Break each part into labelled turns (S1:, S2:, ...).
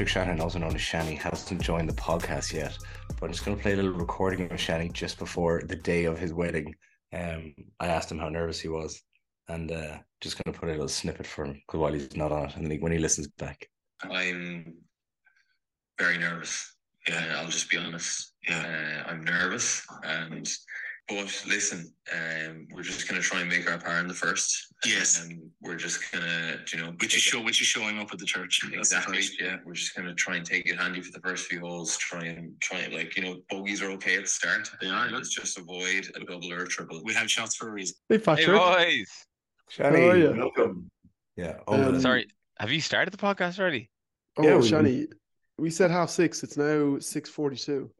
S1: Patrick Shannon, also known as Shanny, hasn't joined the podcast yet, but I'm just going to play a little recording of Shanny just before the day of his wedding. Um, I asked him how nervous he was, and uh, just going to put a little snippet for him because while he's not on it, and when he listens back,
S2: I'm very nervous. Yeah, I'll just be honest. Yeah, uh, I'm nervous, and but listen, um, we're just gonna try and make our part in the first.
S3: Yes.
S2: um, we're just gonna, you know,
S3: Which is show, which is showing up at the church. That's the
S2: Exactly.
S3: first.
S2: Yeah, we're just gonna try and take it handy for the first few holes. Try and try and like you know, bogeys are okay at the start.
S3: They are, yeah.
S2: Let's just avoid a double or a triple.
S3: We have shots for a reason.
S4: Hey,
S5: Hey
S4: Patrick.
S5: boys,
S1: Shanny,
S4: are you?
S1: welcome. Yeah, over
S4: Um,
S5: sorry, have you started the podcast already?
S4: oh,
S1: Yeah, we-
S4: Shanny, we said half six. It's now six forty-two.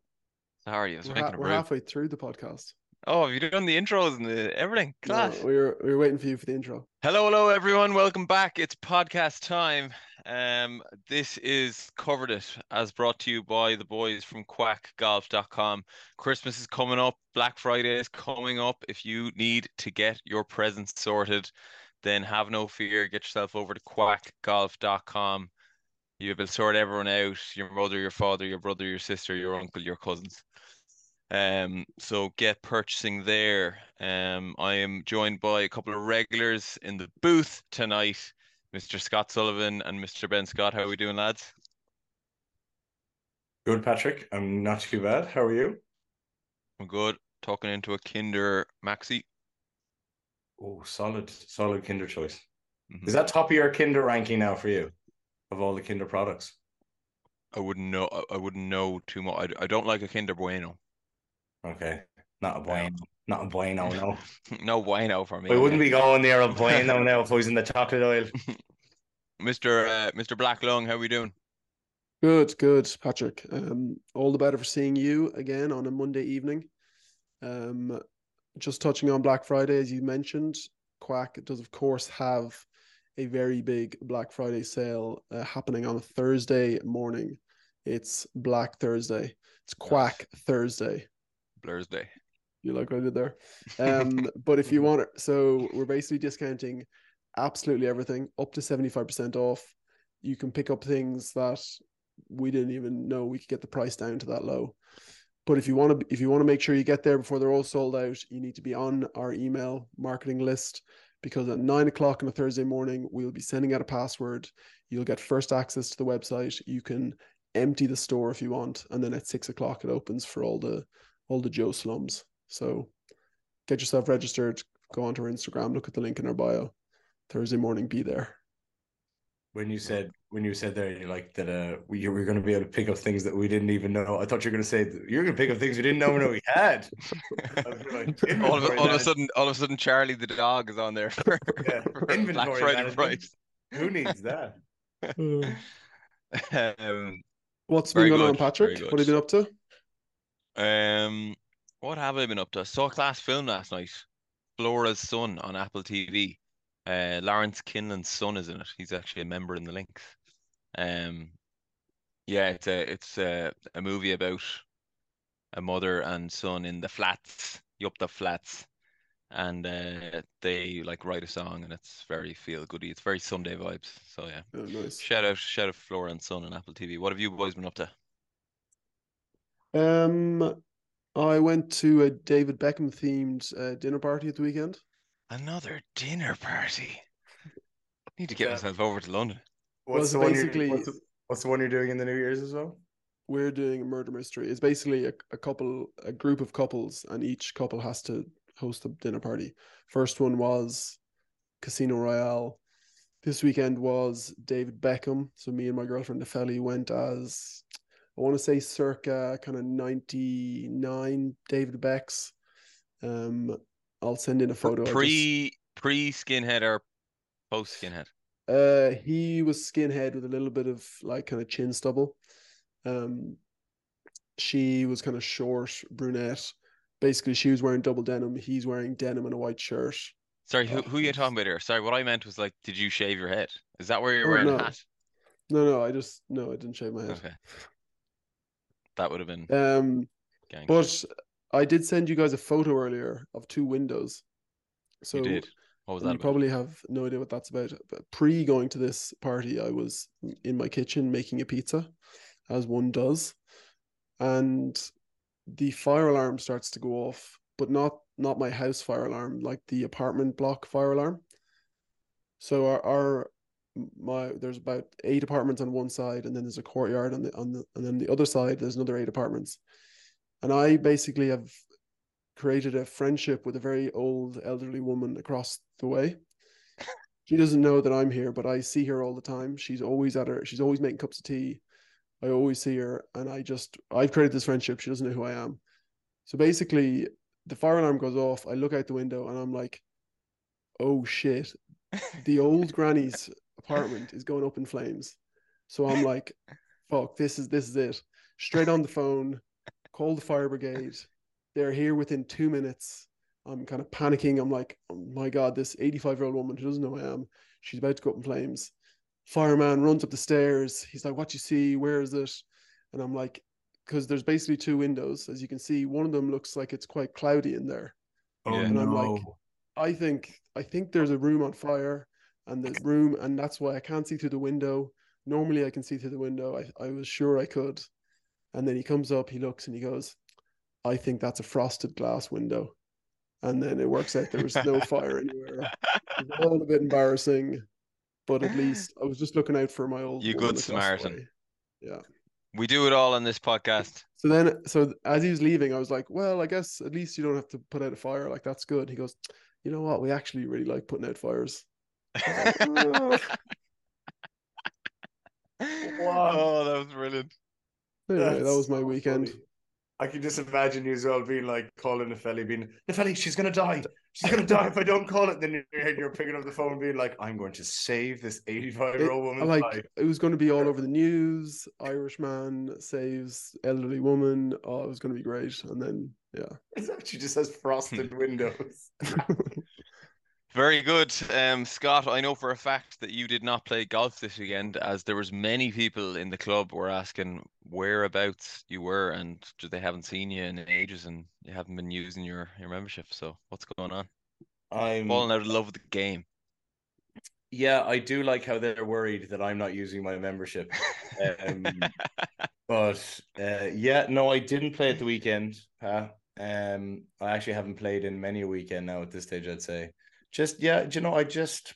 S5: How I was
S4: We're,
S5: making
S4: ha- we're halfway through the podcast.
S5: Oh, have you done the intros and the everything?
S4: No,
S5: Class.
S4: we were we were waiting for you for the intro.
S5: Hello, hello, everyone. Welcome back. It's podcast time. Um, this is covered it as brought to you by the boys from quackgolf.com. Christmas is coming up. Black Friday is coming up. If you need to get your presents sorted, then have no fear. Get yourself over to quackgolf.com. You will sort everyone out: your mother, your father, your brother, your sister, your uncle, your cousins. Um, so get purchasing there. Um, I am joined by a couple of regulars in the booth tonight, Mr. Scott Sullivan and Mr. Ben Scott. How are we doing, lads?
S1: good, Patrick. I'm not too bad. How are you?
S5: I'm good. Talking into a Kinder Maxi.
S1: Oh, solid, solid Kinder choice.
S5: Mhm.
S1: Is that top of your Kinder ranking now for you of all the Kinder products?
S5: I wouldn't know. I- I wouldn't know too much. I, I don't like a Kinder Bueno.
S1: Okay, not a bueno, not a bueno. No,
S5: no Bueno for me.
S1: we wouldn't be going there a bueno now if I was in the chocolate oil.
S5: Mr. Uh, Mr. Black Lung. How are we doing?
S4: Good, good, Patrick. Um, all the better for seeing you again on a Monday evening. Um, just touching on Black Friday, as you mentioned, Quack does of course have a very big Black Friday sale uh, happening on a Thursday morning. It's Black Thursday. It's Quack Thursday.
S5: Blur's Day.
S4: You like what I did there? Um, but if you want it, so we're basically discounting absolutely everything up to 75% off. You can pick up things that we didn't even know we could get the price down to that low. But if you want to, if you want to make sure you get there before they're all sold out, you need to be on our email marketing list because at nine o'clock on a Thursday morning, we'll be sending out a password. You'll get first access to the website. You can empty the store if you want, and then at six o'clock it opens for all the all the Joe slums. So get yourself registered, go onto our Instagram, look at the link in our bio. Thursday morning, be there.
S1: When you said when you said there, you like that uh we were going to be able to pick up things that we didn't even know. I thought you were going to say you're going to pick up things we didn't know know we had. Like,
S5: all of a, all of a sudden, all of a sudden, Charlie the dog is on there for,
S1: Yeah,
S5: for Black
S1: inventory
S5: Friday
S1: management.
S5: price.
S1: Who needs that?
S5: um,
S4: What's
S5: Very
S4: been going on,
S5: good, very
S4: Patrick? What have you been up to?
S5: Um, what have I been up to? I saw a class film last night, Flora's Son on Apple TV. Uh, Lawrence Kinlan's son is in it. He's actually a member in the Links. Um, yeah, it's a it's a, a movie about a mother and son in the flats, up the flats, and uh, they like write a song, and it's very feel goody. It's very Sunday vibes. So yeah,
S4: Oh, nice.
S5: shout out shout out Flora and Son on Apple TV. What have you boys been up to?
S4: Um, I went to a David Beckham themed uh, dinner party at the weekend.
S5: Another dinner party. Need to get
S1: Yeah.
S5: myself over to London.
S1: What's
S4: Was
S1: the one
S4: basically-
S1: you're, what's, the, what's the one you're doing in the New Year's as well?
S4: We're doing a murder mystery. It's basically a, a couple, a group of couples, and each couple has to host a dinner party. First one was Casino Royale. This weekend was David Beckham. So me and my girlfriend Nefeli went as I want to say circa kind of 99 David Becks. Um I'll send in a photo.
S5: Pre pre skinhead or post skinhead?
S4: Uh, he was skinhead with a little bit of like kind of chin stubble. Um, she was kind of short, brunette. Basically, she was wearing double denim. He's wearing denim and a white shirt.
S5: Sorry, who
S4: Oh,
S5: who are you talking about here? Sorry, what I meant was like, did you shave your head? Is that where you're
S4: Oh,
S5: wearing
S4: no.
S5: a hat?
S4: No, no, I just no, I didn't shave my head.
S5: Okay. That would have been
S4: Um, but I did send you guys a photo earlier of two windows. So
S5: you did. What was that
S4: you
S5: about?
S4: probably have no idea what that's about. But pre going to this party, I was in my kitchen making a pizza, as one does, and the fire alarm starts to go off, but not not my house fire alarm, like the apartment block fire alarm. So our, our my there's about eight apartments on one side, and then there's a courtyard on the on the and then the other side there's another eight apartments, and I basically have created a friendship with a very old elderly woman across the way. She doesn't know that I'm here, but I see her all the time. She's always at her. She's always making cups of tea. I always see her, and I just I've created this friendship. She doesn't know who I am. So basically, the fire alarm goes off. I look out the window, and I'm like, "Oh shit!" The old granny's apartment is going up in flames. So I'm like, "Fuck! This is this is it." Straight on the phone, call the fire brigade. They're here within two minutes. I'm kind of panicking. I'm like, oh my God, this 85 year old woman who doesn't know who I am, she's about to go up in flames. Fireman runs up the stairs. He's like, What you see? Where is it? And I'm like, Because there's basically two windows. As you can see, one of them looks like it's quite cloudy in there.
S1: Oh.
S4: And I'm
S1: no!
S4: like- I think I think there's a room on fire and the room and that's why I can't see through the window. Normally I can see through the window. I, I was sure I could. And then he comes up, he looks and he goes, I think that's a frosted glass window. And then it works out there was no fire anywhere. It all a bit embarrassing, but at least I was just looking out for my old
S5: You good Samaritan.
S4: Yeah.
S5: We do it all on this podcast.
S4: So then, so as he was leaving, I was like, well, I guess at least you don't have to put out a fire. Like, that's good. He goes, you know what? We actually really like putting out fires. "Oh."
S5: Oh, that was brilliant.
S4: Anyway, that was my
S1: so
S4: weekend.
S1: funny. I can just imagine you as well being like calling the felly, being the felly, she's gonna die. She's gonna die if I don't call it. Then you're, you're picking up the phone, being like, I'm going to save this 85 year old woman."
S4: like
S1: life.
S4: it was going to be all over the news. Irish man saves elderly woman. Oh, it was going to be great. And then, yeah.
S1: It actually just has frosted windows.
S5: Very good. Um, Scott, I know for a fact that you did not play golf this weekend as there was many people in the club were asking whereabouts you were and they haven't seen you in ages and you haven't been using your, your membership. So what's going on?
S1: I'm
S5: Falling out of love with the game.
S1: yeah, I do like how they're worried that I'm not using my membership. Um, but uh, yeah, no, I didn't play at the weekend. Um, I actually haven't played in many a weekend now at this stage. I'd say, just yeah, you know, I just,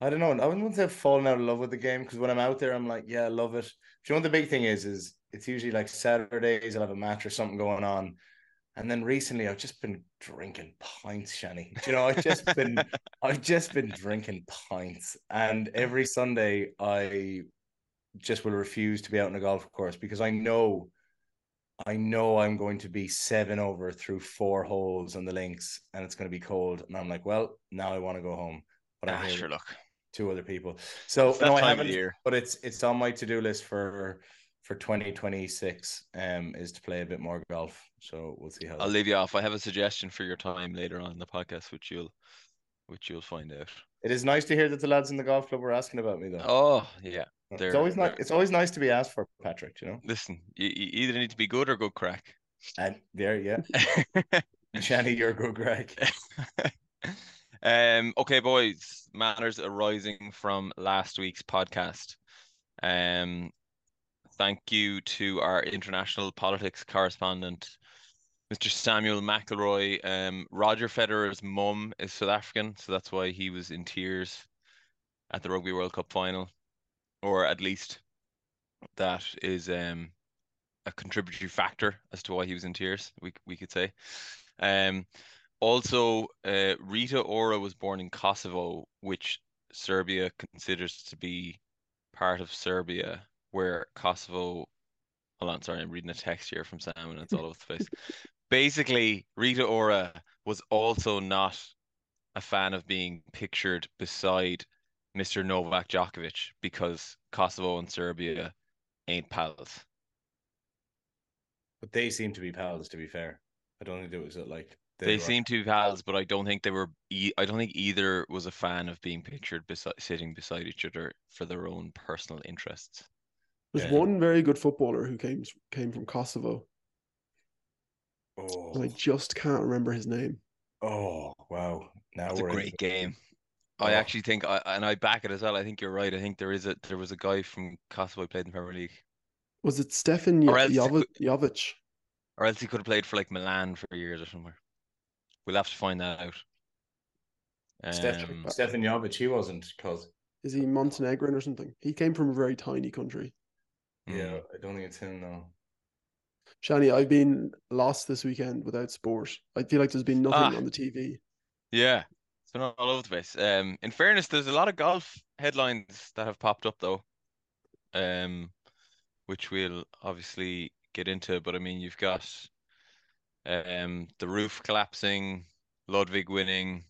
S1: I don't know. I wouldn't say I've fallen out of love with the game because when I'm out there, I'm like, yeah, I love it. You know what the big thing is? Is it's usually like Saturdays I'll have a match or something going on, and then recently I've just been drinking pints, Shanny. You know, I've just been, I've just been drinking pints, and every Sunday I just will refuse to be out on a golf course because I know I know I'm going to be seven over through four holes on the links and it's going to be cold. And I'm like, well, now I want to go home. But I'm
S5: Ah, sure, look.
S1: two other people. So
S5: It's
S1: no, I haven't,
S5: year.
S1: but it's it's on my to-do list for for 2026 um is to play a bit more golf. So we'll see how
S5: I'll leave you off. I have a suggestion for your time later on in the podcast, which you'll which you'll find out.
S1: it is nice to hear that the lads in the golf club were asking about me though.
S5: Oh yeah.
S1: It's
S5: they're-
S1: always nice
S5: they're-
S1: it's always nice to be asked for, Patrick, you know.
S5: Listen, you, you either need to be good or good crack.
S1: And there, yeah. Shanny, you're good, Greg.
S5: um, okay, boys, matters arising from last week's podcast. Um, thank you to our international politics correspondent, Mr. Samuel McElroy. Um, Roger Federer's mum is South African, so that's why he was in tears at the Rugby World Cup final, or at least that is um a contributory factor as to why he was in tears. We we could say. Um, also, uh, Rita Ora was born in Kosovo, which Serbia considers to be part of Serbia, where Kosovo. Hold on, sorry, I'm reading a text here from Sam and it's all over the place. Basically, Rita Ora was also not a fan of being pictured beside Mr. Novak Djokovic because Kosovo and Serbia ain't pals.
S1: But they seem to be pals, to be fair. I don't think it was uh, like
S5: They
S1: were-
S5: seem to be pals, but I don't think they were. E- I don't think either was a fan of being pictured beside, sitting beside each other for their own personal interests.
S4: There's
S5: Yeah.
S4: one very good footballer who came came from Kosovo.
S1: Oh,
S4: And I just can't remember his name.
S1: Oh wow! Now
S5: It's a
S1: we're in-
S5: great game. I
S1: Oh.
S5: actually think, I, and I back it as well. I think you're right. I think there is a there was a guy from Castleboy played in the Premier League,
S4: Was it Stefan
S5: Or
S4: Jovic? Jovic?
S5: or else he could have played for like Milan for years or somewhere. We'll have to find that out.
S1: Stefan
S5: Um,
S1: Stefan Jovic, he wasn't because
S4: Is he Montenegrin or something? He came from a very tiny country.
S1: yeah,
S5: mm.
S1: I don't think it's him no.
S4: Shani, I've been lost this weekend without sport. I feel like there's been nothing
S5: Ah.
S4: on the TV.
S5: Yeah, it's been all over the place. Um, in fairness, there's a lot of golf headlines that have popped up though, um, which we'll obviously get into. But I mean, you've got um the roof collapsing, Ludvig winning,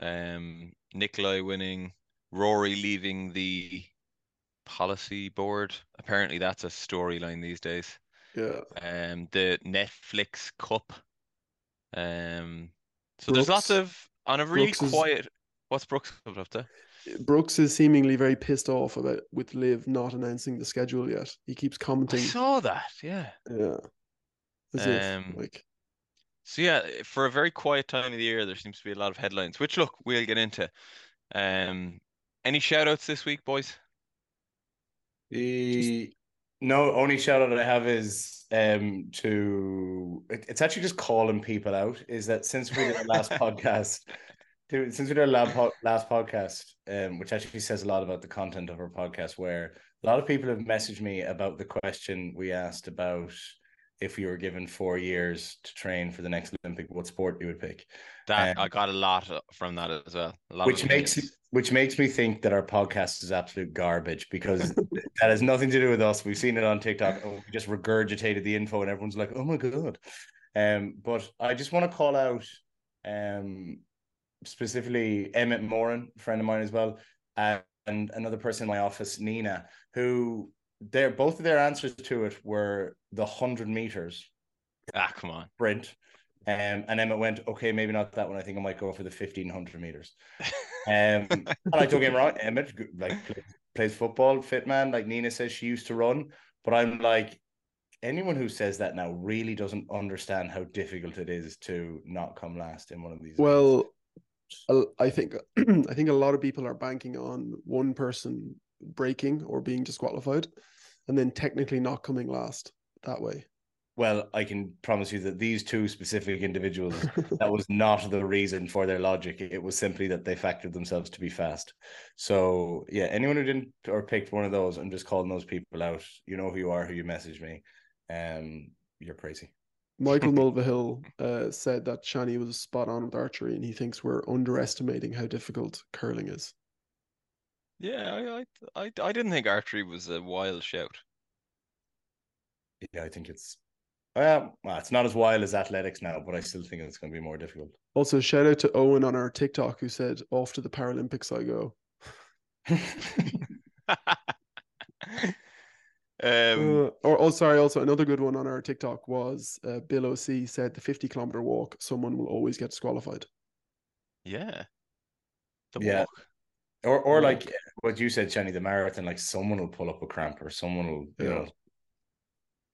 S5: um, Nicolai winning, Rory leaving the policy board. Apparently, that's a storyline these days.
S4: Yeah.
S5: Um, the Netflix Cup. Um, so there's lots of on a really
S4: Brooks is-
S5: quiet. What's Brooks up to?
S4: Brooks is seemingly very pissed off about with Liv not announcing the schedule yet. He keeps commenting.
S5: I
S4: commenting.
S5: saw that. Yeah.
S4: Yeah. As
S5: Um,
S4: if like
S5: So yeah, for a very quiet time of the year, there seems to be a lot of headlines, which look, we'll get into. Um, any shout outs this week, boys?
S1: The no only shout out I have is um to it- it's actually just calling people out. Is that since we did our last podcast, to- since we did our po- last podcast, um, which actually says a lot about the content of our podcast, where a lot of people have messaged me about the question we asked about if you were given four years to train for the next Olympic, what sport you would pick.
S5: That
S1: Um,
S5: I got a lot from that as well.
S1: Which makes which makes me think that our podcast is absolute garbage because that has nothing to do with us. We've seen it on TikTok and we just regurgitated the info and everyone's like, "Oh my god!" Um, but I just want to call out, um, specifically Emmett Moran, a friend of mine as well, uh, and another person in my office, Nina, who their both of their answers to it were the hundred meters
S5: Ah, come on.
S1: sprint. Um, and Emmett went, okay, maybe not that one. I think I might go for the 1500 meters. Um, and I don't get me wrong, Emmett like plays, plays football, fit man. Like Nina says, she used to run, but I'm like, anyone who says that now really doesn't understand how difficult it is to not come last in one of these.
S4: well a- I think I think a lot of people are banking on one person breaking or being disqualified and then technically not coming last that way.
S1: well, I can promise you that these two specific individuals, that was not the reason for their logic. It was simply that they factored themselves to be fast. So yeah, anyone who didn't or picked one of those, I'm just calling those people out. You know who you are, who you message me. Um, you're crazy.
S4: Michael Mulvihill uh, said that Shanny was spot on with archery and he thinks we're underestimating how difficult curling is.
S5: Yeah, I, I, I, I didn't think archery was a wild shout.
S1: Yeah, I think it's well, well, it's not as wild as athletics now, but I still think it's going to be more difficult.
S4: Also, shout out to Owen on our TikTok who said, off to the Paralympics I go.
S5: um,
S4: Uh, or oh, sorry. Also, another good one on our TikTok was uh, Bill OC said the 50 kilometer walk, someone will always get disqualified.
S5: yeah. The
S1: Yeah.
S5: walk.
S1: or or
S4: Yeah.
S1: like what you said, Jenny, the marathon, like someone will pull up a cramp or someone will, you
S4: Yeah.
S1: know.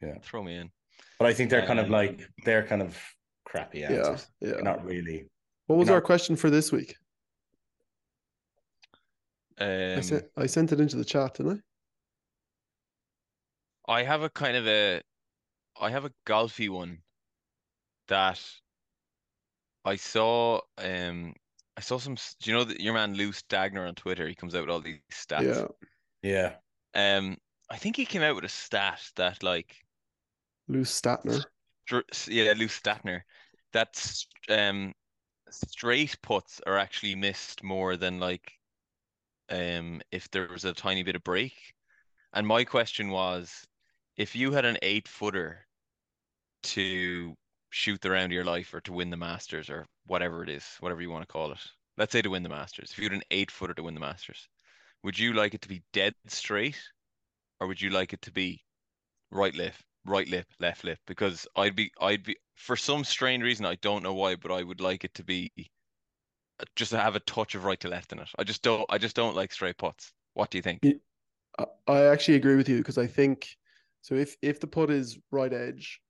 S5: Yeah, throw me in.
S1: But I think they're kind of
S5: Um,
S1: like they're kind of crappy
S4: Yeah,
S1: answers.
S4: yeah.
S1: Not really.
S4: What was
S1: no.
S4: our question for this week? I,
S5: Um,
S4: sent, I sent it into the chat, didn't
S5: I I have a kind of a, I have a golfy one that I saw. Um, I saw some. Do you know that your man Lou Stagner on Twitter? He comes out with all these stats.
S4: Yeah.
S1: Yeah.
S5: Um, I think he came out with a stat that like,
S4: Lou
S5: Stagner. yeah, Lou Stagner, that's um, straight puts are actually missed more than like, um, if there was a tiny bit of break. And my question was, if you had an eight footer to shoot the round of your life or to win the Masters or whatever it is, whatever you want to call it. Let's say to win the Masters. If you had an eight footer to win the Masters, would you like it to be dead straight or would you like it to be right lip, right lip, left lip? Because I'd be, I'd be, for some strange reason, I don't know why, but I would like it to be uh, just to have a touch of right to left in it. I just don't, I just don't like straight putts. What do you think?
S4: I, I actually agree with you because I think so. If if the putt is right edge,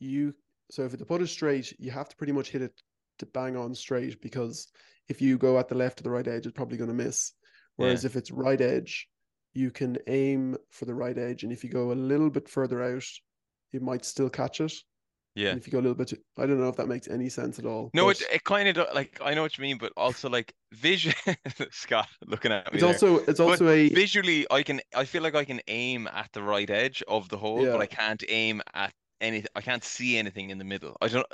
S4: you so if the putt is straight, you have to pretty much hit it to bang on straight because if you go at the left or the right edge, it's probably going to miss. Whereas if it's right edge, you can aim for the right edge, and if you go a little bit further out, you might still catch it.
S5: Yeah.
S4: And if you go a little bit, too, I don't know if that makes any sense at all.
S5: No,
S4: but
S5: it it kind of like I know what you mean, but also like vision. Scott looking at me.
S4: it's
S5: there.
S4: also it's
S5: But
S4: also a
S5: visually, I can I feel like I can aim at the right edge of the hole, but I can't aim at anything. I can't see anything in the middle. I don't.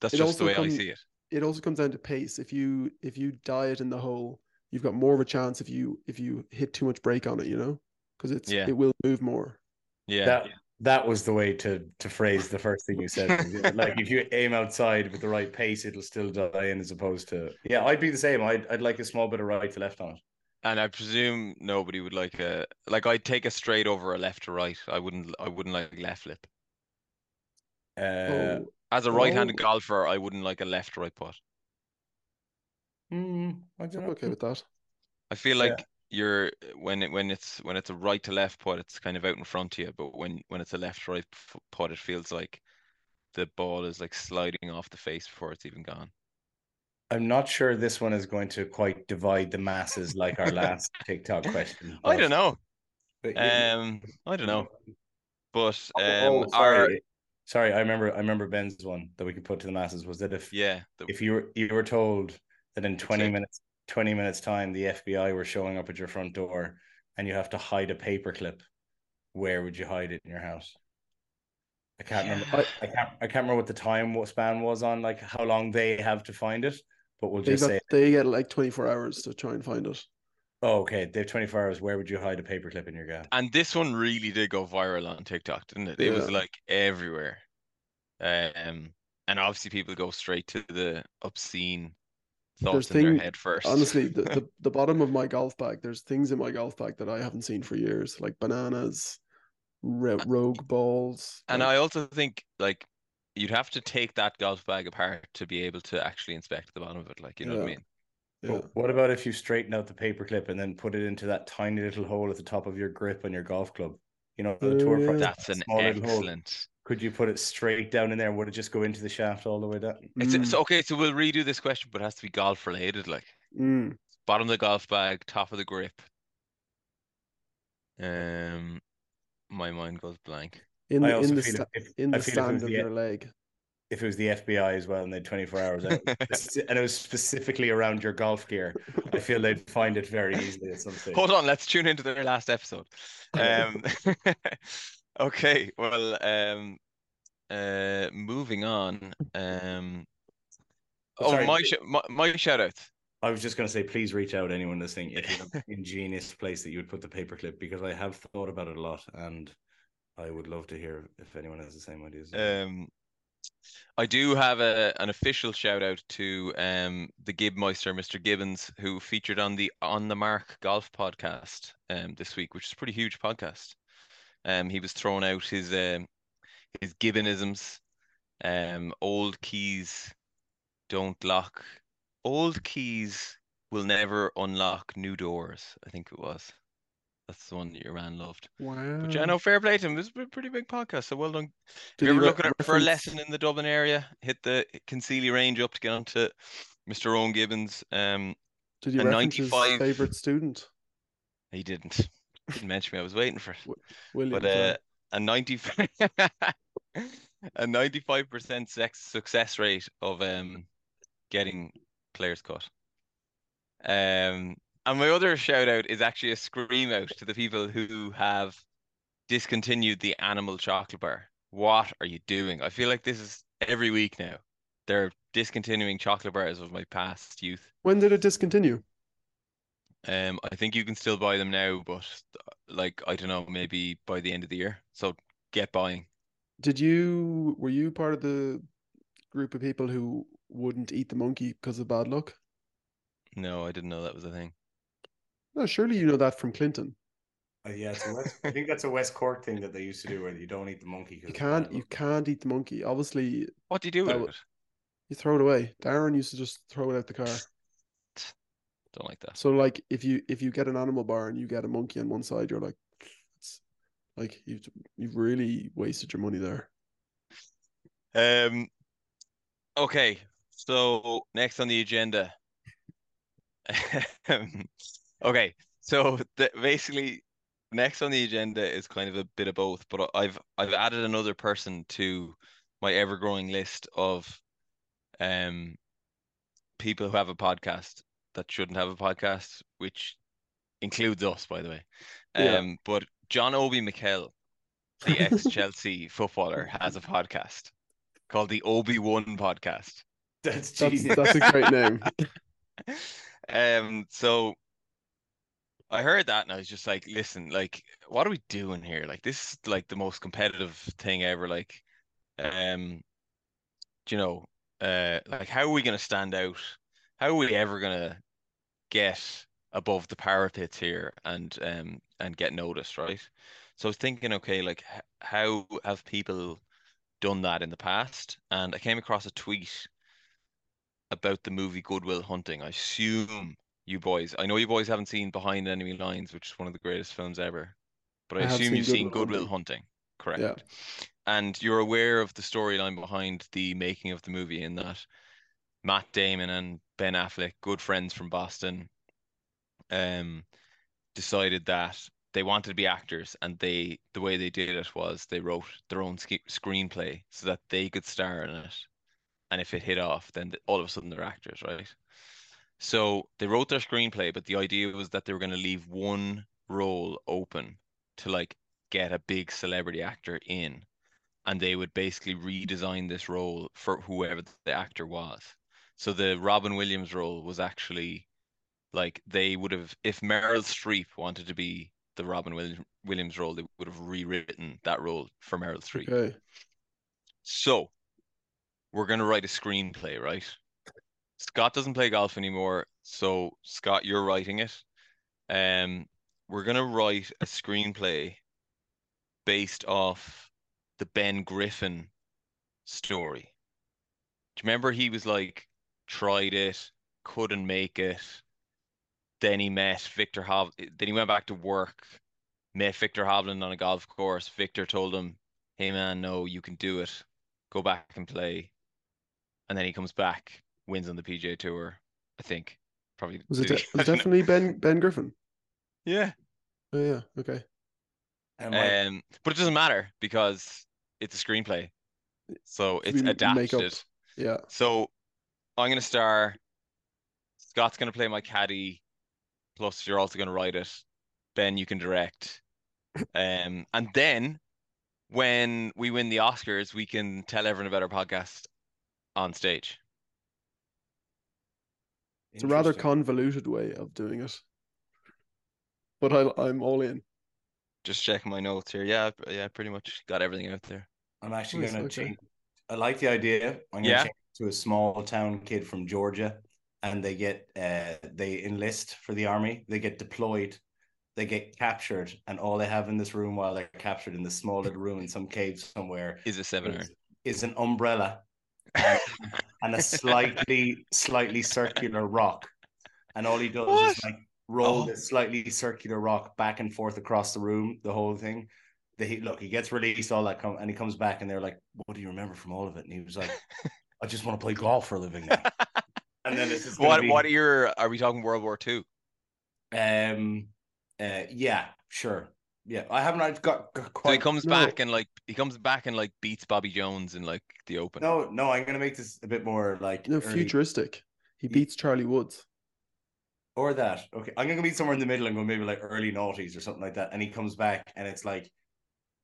S5: That's
S4: It
S5: just the way I see it.
S4: it also comes down to pace. If you if you die it in the hole, you've got more of a chance if you if you hit too much break on it, you know, because it's
S5: Yeah.
S4: it will move more.
S5: Yeah.
S1: That that was the way to to phrase the first thing you said. like if you aim outside with the right pace, it'll still die in as opposed to yeah, I'd be the same. I'd I'd like a small bit of right to left on it.
S5: And I presume nobody would like a like I'd take a straight over a left to right. I wouldn't I wouldn't like left lip.
S1: Uh,
S4: oh,
S5: As a right-handed
S4: Oh.
S5: golfer, I wouldn't like a left right putt.
S1: Mm, I don't
S4: I'm
S1: know.
S4: okay with that.
S5: I feel
S1: Yeah.
S5: like you're when it when it's when it's a right to left putt, it's kind of out in front of you. But when when it's a left right f- putt, it feels like the ball is like sliding off the face before it's even gone.
S1: I'm not sure this one is going to quite divide the masses like our last TikTok question.
S5: I don't know.
S1: but you-
S5: Um, I don't know. But
S1: Oh,
S5: um,
S1: oh,
S5: our
S1: sorry. Sorry, I remember I remember Ben's one that we could put to the masses was that if
S5: yeah, the,
S1: if you were you were told that in 20
S5: click.
S1: minutes 20 minutes time the FBI were showing up at your front door and you have to hide a paperclip, where would you hide it in your house? I can't remember
S5: Yeah.
S1: I can't I can't remember what the time what span was on like how long they have to find it, but we'll
S4: They
S1: just
S4: got
S1: say
S4: they get like 24 hours to try and find it.
S1: oh okay, they have 24 hours, where would you hide a paperclip in your gaff?
S5: and this one really did go viral on TikTok, didn't it? It was like everywhere. Um, and obviously people go straight to the obscene thoughts in their
S4: thing-
S5: head first.
S4: Honestly, the, the the bottom of my golf bag, there's things in my golf bag that I haven't seen for years, like bananas, ro- rogue balls.
S5: And
S4: like-
S5: I also think like you'd have to take that golf bag apart to be able to actually inspect the bottom of it. Like, you know what I mean?
S4: yeah.
S1: But what about if you straighten out the paperclip and then put it into that tiny little hole at the top of your grip on your golf club? You know, the
S4: Oh,
S1: tour
S4: yeah.
S1: price,
S5: That's
S1: that
S5: an
S1: small little hole.
S5: excellent.
S1: Could you put it straight down in there? Would it just go into the shaft all the way down?
S5: It's
S4: Mm,
S5: so okay. So we'll redo this question, but it has to be golf related. Like
S4: mm.
S5: bottom of the golf bag, top of the grip. Um, my mind goes blank.
S4: in
S1: I
S4: the
S1: also
S4: in the
S1: feel
S4: sta-
S1: if, if,
S4: in the
S1: feel if it
S4: stand
S1: was
S4: of
S1: the
S4: your leg.
S1: if it was the FBI as well and they had 24 hours out, and it was specifically around your golf gear, I feel they'd find it very easily at some stage.
S5: Hold on, let's tune into their last episode. Um, okay, well, um, uh, moving on. Um, oh,
S1: Sorry,
S5: my, sh- my my shout out.
S1: I was just going to say, please reach out anyone listening if you have an ingenious place that you would put the paperclip because I have thought about it a lot and I would love to hear if anyone has the same ideas.
S5: Um, I do have a an official shout out to um the Gibmeister, Mr. Gibbons, who featured on the On the Mark Golf podcast um this week, which is a pretty huge podcast. Um, he was throwing out his um his Gibbonisms, um, old keys don't lock, old keys will never unlock new doors. I think it was. That's the one that your man loved.
S4: Wow.
S5: But yeah, no, fair play to him. It was a pretty big podcast, so well done if you're ever looking at, for a lesson in the Dublin area, hit the Concealy range up to get onto Mr. Owen Gibbons. Um,
S4: Did you reference
S5: 95
S4: his favorite student,
S5: he didn't didn't mention me. I was waiting for it,
S4: William?
S5: but uh, a ninety a ninety five percent success rate of um getting players cut. Um, and my other shout out is actually a scream out to the people who have discontinued the animal chocolate bar. What are you doing? I feel like this is every week now. They're discontinuing chocolate bars of my past youth.
S4: when did it discontinue?
S5: Um, I think you can still buy them now, but like I don't know, maybe by the end of the year. So get buying.
S4: Did you were you part of the group of people who wouldn't eat the monkey because of bad luck?
S5: No, I didn't know that was a thing.
S4: No, surely you know that from Clinton.
S1: Uh, yeah, it's a West, I think that's a West Cork thing that they used to do where you don't eat the monkey.
S4: You can't you can't eat the monkey. Obviously,
S5: What do you do with it?
S4: you throw it away. Darren used to just throw it out the car.
S5: Don't like that.
S4: So like if you if you get an animal bar and you get a monkey on one side, you're like, it's like you've you've really wasted your money there.
S5: Um, okay. So next on the agenda. okay, so the, basically next on the agenda is kind of a bit of both, but I've I've added another person to my ever growing list of um people who have a podcast that shouldn't have a podcast, which includes us, by the way. Um, but John Obi Mikel, the ex Chelsea footballer, has a podcast called the Obi One Podcast.
S1: That's
S4: That's
S1: genius.
S4: that's a great name.
S5: Um, so I heard that and I was just like, listen, like, what are we doing here? Like, this is like the most competitive thing ever. Like, um, do you know, uh, like, how are we gonna stand out? How are we ever gonna get above the parapets here and um and get noticed, right? So I was thinking, okay, like, how have people done that in the past? And I came across a tweet about the movie Goodwill Hunting. I assume you boys, I know you boys haven't seen Behind Enemy Lines, which is one of the greatest films ever, but I,
S4: I
S5: assume
S4: seen
S5: you've seen
S4: Good Will
S5: Goodwill Hunting, correct?
S4: Yeah.
S5: And you're aware of the storyline behind the making of the movie in that Matt Damon and Ben Affleck, good friends from Boston, um, decided that they wanted to be actors, and they the way they did it was they wrote their own sk screenplay so that they could star in it, and if it hit off, then th- all of a sudden they're actors, right? So they wrote their screenplay, but the idea was that they were going to leave one role open to like get a big celebrity actor in, and they would basically redesign this role for whoever the actor was. So the Robin Williams role was actually like they would have if Meryl Streep wanted to be the Robin Williams role, they would have rewritten that role for Meryl Streep.
S4: Okay.
S5: So we're gonna write a screenplay, right? Scott doesn't play golf anymore, so Scott, you're writing it. Um, we're gonna write a screenplay based off the Ben Griffin story. Do you remember he was like tried it, couldn't make it. Then he met Victor Hov. Then he went back to work, met Viktor Hovland on a golf course. Victor told him, "Hey man, no, you can do it. Go back and play." And then he comes back, wins on the PGA Tour. I think probably.
S4: Was it, de- was it definitely Ben Ben Griffin?
S5: Yeah.
S4: Oh yeah. Okay.
S1: And my-
S5: Um, but it doesn't matter because it's a screenplay, so
S4: So
S5: it's
S4: we make
S5: adapted.
S4: Yeah.
S5: So I'm gonna star. Scott's gonna play my caddy. Plus, you're also gonna write it. Ben, you can direct. Um, and then when we win the Oscars, we can tell everyone about our podcast on stage.
S4: It's a rather convoluted way of doing it, but I I'm all in.
S5: Just checking my notes here. Yeah, yeah, pretty much got everything out there.
S1: I'm actually
S4: Nice,
S1: going to
S4: okay.
S1: change. I like the idea. I'm
S5: Yeah.
S1: to a small town kid from Georgia, and they get uh they enlist for the army. They get deployed. They get captured, and all they have in this room while they're captured in this small little room in some cave somewhere
S5: Is a seven
S1: is, is an umbrella and, and a slightly slightly circular rock, and all he does is like roll
S5: Oh.
S1: this slightly circular rock back and forth across the room, the whole thing. The, he, look, he gets released, all that, come, and he comes back, and they're like, "What do you remember from all of it?" And he was like, "I just want to play golf for a living." Now. And then it's just gonna
S5: what
S1: be,
S5: what year are we talking? World War Two?
S1: Um, uh, yeah, sure, yeah. I haven't. I've got, got
S5: So he comes
S4: No.
S5: back and like he comes back and like beats Bobby Jones in like the Open.
S1: No, no. I'm gonna make this a bit more like
S4: No,
S1: early-
S4: futuristic. He beats Charlie Woods.
S1: Or that. Okay. I'm gonna be somewhere in the middle and go maybe like early noughties or something like that. And he comes back and it's like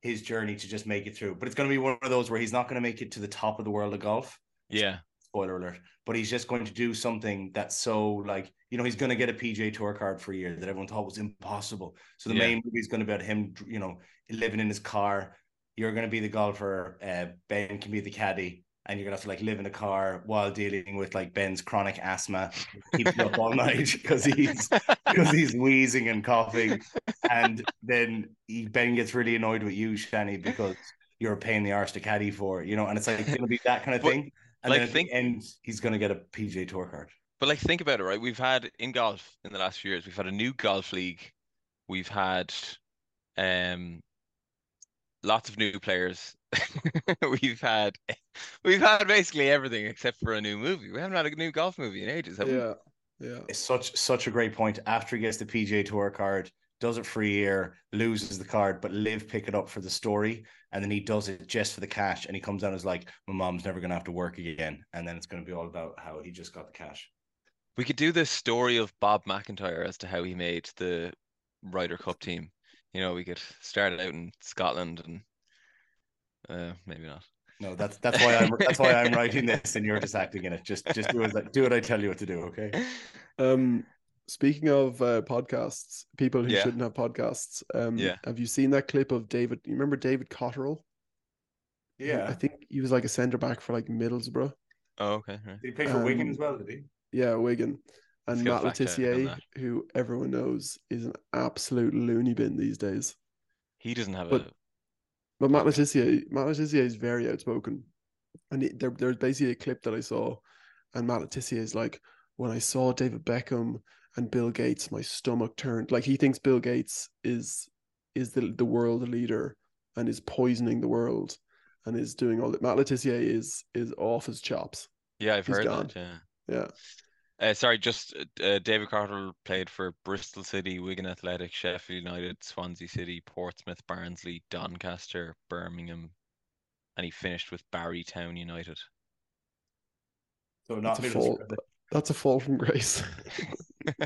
S1: his journey to just make it through. But it's gonna be one of those where he's not gonna make it to the top of the world of golf.
S5: Yeah,
S1: Spoiler alert. But he's just going to do something that's so like, you know, he's gonna get a PJ tour card for a year that everyone thought was impossible. So the
S5: Yeah.
S1: main movie is gonna be about him, you know, living in his car. You're gonna be the golfer, uh, Ben can be the caddy, and you're gonna have to like live in a car while dealing with like Ben's chronic asthma, keep you up all night because he's because he's wheezing and coughing, and then he, Ben gets really annoyed with you, Shanny, because you're paying the arse to caddy for, you know, and it's like it's gonna be that kind of
S5: But,
S1: thing. And
S5: like,
S1: then at
S5: think-
S1: the end, he's gonna get a PJ Tour card.
S5: but like think about it, right? We've had in golf in the last few years, we've had a new golf league. We've had um lots of new players. we've had we've had basically everything except for a new movie. We haven't had a new golf movie in ages, have we?
S4: Yeah, yeah.
S1: It's such such a great point. After he gets the PGA Tour card, does it for a year, loses the card, but Live pick it up for the story, and then he does it just for the cash, and he comes down as like, my mom's never gonna have to work again, and then it's gonna be all about how he just got the cash.
S5: We could do the story of Bob MacIntyre as to how he made the Ryder Cup team. You know, we could start it out in Scotland and uh, maybe not.
S1: No, that's that's why I'm that's why I'm writing this, and you're just acting in it. Just just do as I, do what I tell you what to do, okay?
S4: Um, speaking of uh, podcasts, people who
S5: Yeah.
S4: shouldn't have podcasts. Um,
S5: Yeah.
S4: Have you seen that clip of David? You remember David Cotterill? Yeah. I think he was like a centre back for like Middlesbrough.
S5: Oh, okay. Right.
S1: Did he play for Wigan
S4: Um,
S1: as well? Did he?
S4: Yeah, Wigan. And
S5: Let's get a
S4: Matt
S5: fact
S4: Le
S5: Tissier,
S4: who everyone knows is an absolute loony bin these days.
S5: He doesn't have
S4: But-
S5: a.
S4: But Matt.
S5: Le
S4: Tissier, Matt Le Tissier is very outspoken, and he, there, there's basically a clip that I saw, and Matt Le Tissier is like, when I saw David Beckham and Bill Gates, my stomach turned. Like he thinks Bill Gates is is the the world leader and is poisoning the world, and is doing all that. Matt Le Tissier is is off his chops.
S5: Yeah, I've
S4: he's
S5: heard
S4: gone.
S5: that. Yeah.
S4: Yeah,
S5: Uh, sorry, just uh, David Carter played for Bristol City, Wigan Athletic, Sheffield United, Swansea City, Portsmouth, Barnsley, Doncaster, Birmingham, and he finished with Barry Town United.
S1: So not
S4: that's a fall. That's a fall from grace.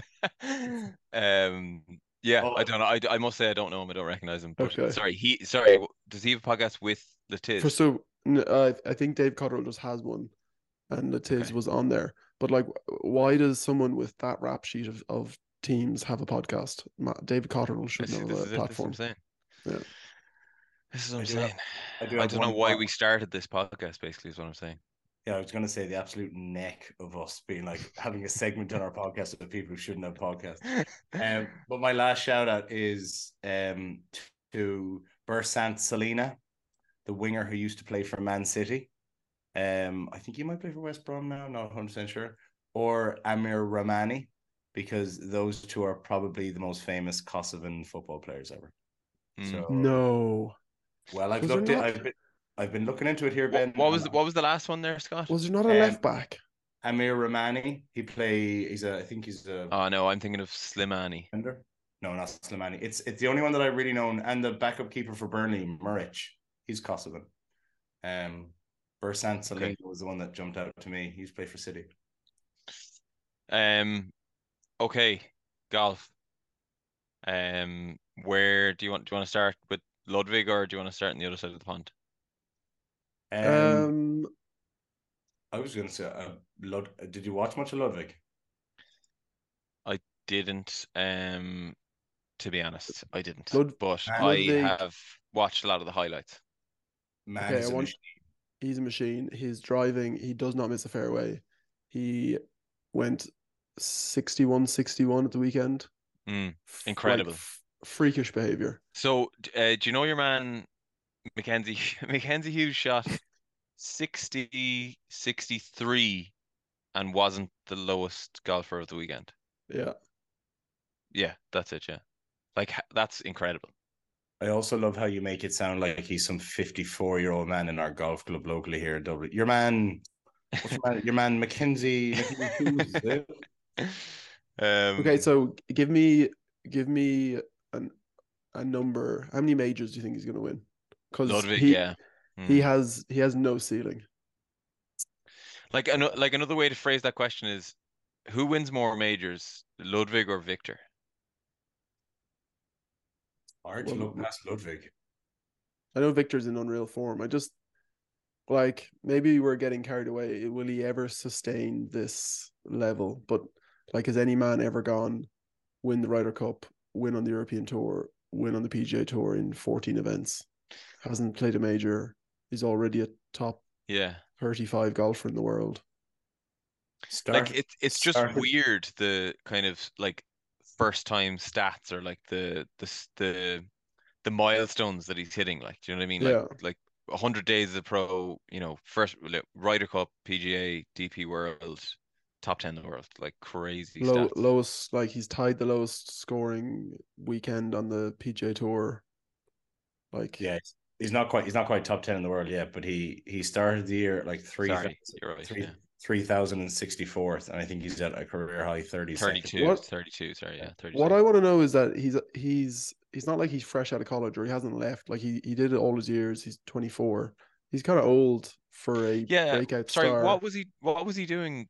S5: um, yeah, I
S1: Oh.
S5: don't know. I, I must say I don't know him. I don't recognize him. But
S4: Okay.
S5: sorry, he sorry. Does he have a podcast with Latiz?
S4: For so, n- uh, I think Dave Cotterill just has one, and Latiz
S5: Okay.
S4: was on there. But like, why does someone with that rap sheet of, of teams have a podcast? Ma- David Cotterill should
S5: This,
S4: have
S5: this
S4: a
S5: is it, this is what
S4: platform.
S5: I'm saying.
S4: Yeah.
S5: This is what
S1: I
S5: I'm
S1: do have-
S5: saying.
S1: I, do
S5: I
S1: have
S5: don't know why
S1: more-
S5: we started this podcast. Basically, is what I'm saying.
S1: Yeah, I was going to say the absolute neck of us being like having a segment on our podcast of people who shouldn't have podcasts. Um, but my last shout out is um, to Bersant Celina, the winger who used to play for Man City. Um, I think he might play for West Brom now, not 100% sure. Or Amir Rrahmani, because those two are probably the most famous Kosovan football players ever.
S5: Mm.
S1: So,
S4: No,
S1: well, I've
S4: Was
S1: looked. At,
S4: not-
S1: I've been, I've been looking into it here, Ben.
S5: what was
S1: and
S5: what was the last one there, Scott?
S4: was there not a
S1: Um,
S4: left back?
S1: Amir Rrahmani. He play. He's a. I think he's a.
S5: Oh no, I'm thinking of Slimani.
S1: defender. No, not Slimani. It's it's the only one that I really know, and the backup keeper for Burnley, Muric. He's Kosovan. Um, Bersant Celina
S5: Okay.
S1: was the one that jumped out to me. He's played for City.
S5: Um, okay, golf. Um, where do you want? Do you want to start with Ludvig, or do you want to start on the other side of the pond?
S1: Um,
S4: Um,
S1: I was going to say, uh, Lud. Did you watch much of Ludvig?
S5: I didn't. Um, to be honest, I didn't.
S4: Lud-
S5: but
S1: Uh,
S5: I have watched a lot of the highlights.
S1: Man,
S4: Okay,
S1: is
S4: I
S1: a
S4: want-
S1: machine.
S4: He's a machine. He's driving. He does not miss a fairway. He went 61 61 at the weekend.
S5: Mm.
S4: F- like,
S5: Incredible.
S4: freakish behavior.
S5: So, uh, do you know your man, Mackenzie? Mackenzie Hughes shot 60, 63 and wasn't the lowest golfer of the weekend.
S4: Yeah.
S5: Yeah, that's it. Yeah, like that's incredible.
S1: I also love how you make it sound like he's some 54 year old man in our golf club locally here in Dublin. Your man, what's your man, your man Mackenzie. Mackenzie Hughes, is it?
S5: Um,
S4: Okay, so give me give me an a number. How many majors do you think he's going to win? Because he
S5: yeah.
S4: he
S5: Mm.
S4: has he has no ceiling.
S5: Like ano- like another way to phrase that question is, who wins more majors, Ludvig or Victor?
S1: Hard to
S4: Well,
S1: look past Ludvig.
S4: I know Victor's in unreal form. I just like maybe we're getting carried away. Will he ever sustain this level? But like, has any man ever gone win the Ryder Cup, win on the European Tour, win on the PGA Tour in 14 events? Hasn't played a major. He's already a top
S5: Yeah.
S4: 35 golfer in the world.
S1: Start,
S5: like it's it's just
S1: started-
S5: weird the kind of like first time stats or like the the the the milestones that he's hitting like do you know what I mean
S4: Yeah.
S5: like like 100 days as a pro you know first like, Ryder Cup PGA DP World top 10 in the world like crazy
S4: Low,
S5: stats
S4: lowest, like he's tied the lowest scoring weekend on the PGA Tour. Like,
S1: yeah, he's not quite he's not quite top ten in the world yet, but he he started the year at like three
S5: Sorry, you're right.
S1: three
S5: yeah.
S1: Three thousand and sixty fourth, and I think he's at a career high thirty.
S5: 32,
S4: What-
S5: 32, sorry, yeah, 32.
S4: What I want to know is that he's he's he's not like he's fresh out of college or he hasn't left. Like he he did it all his years. He's 24. He's kind of old for a
S5: yeah,
S4: breakout
S5: sorry,
S4: star.
S5: what was he what was he doing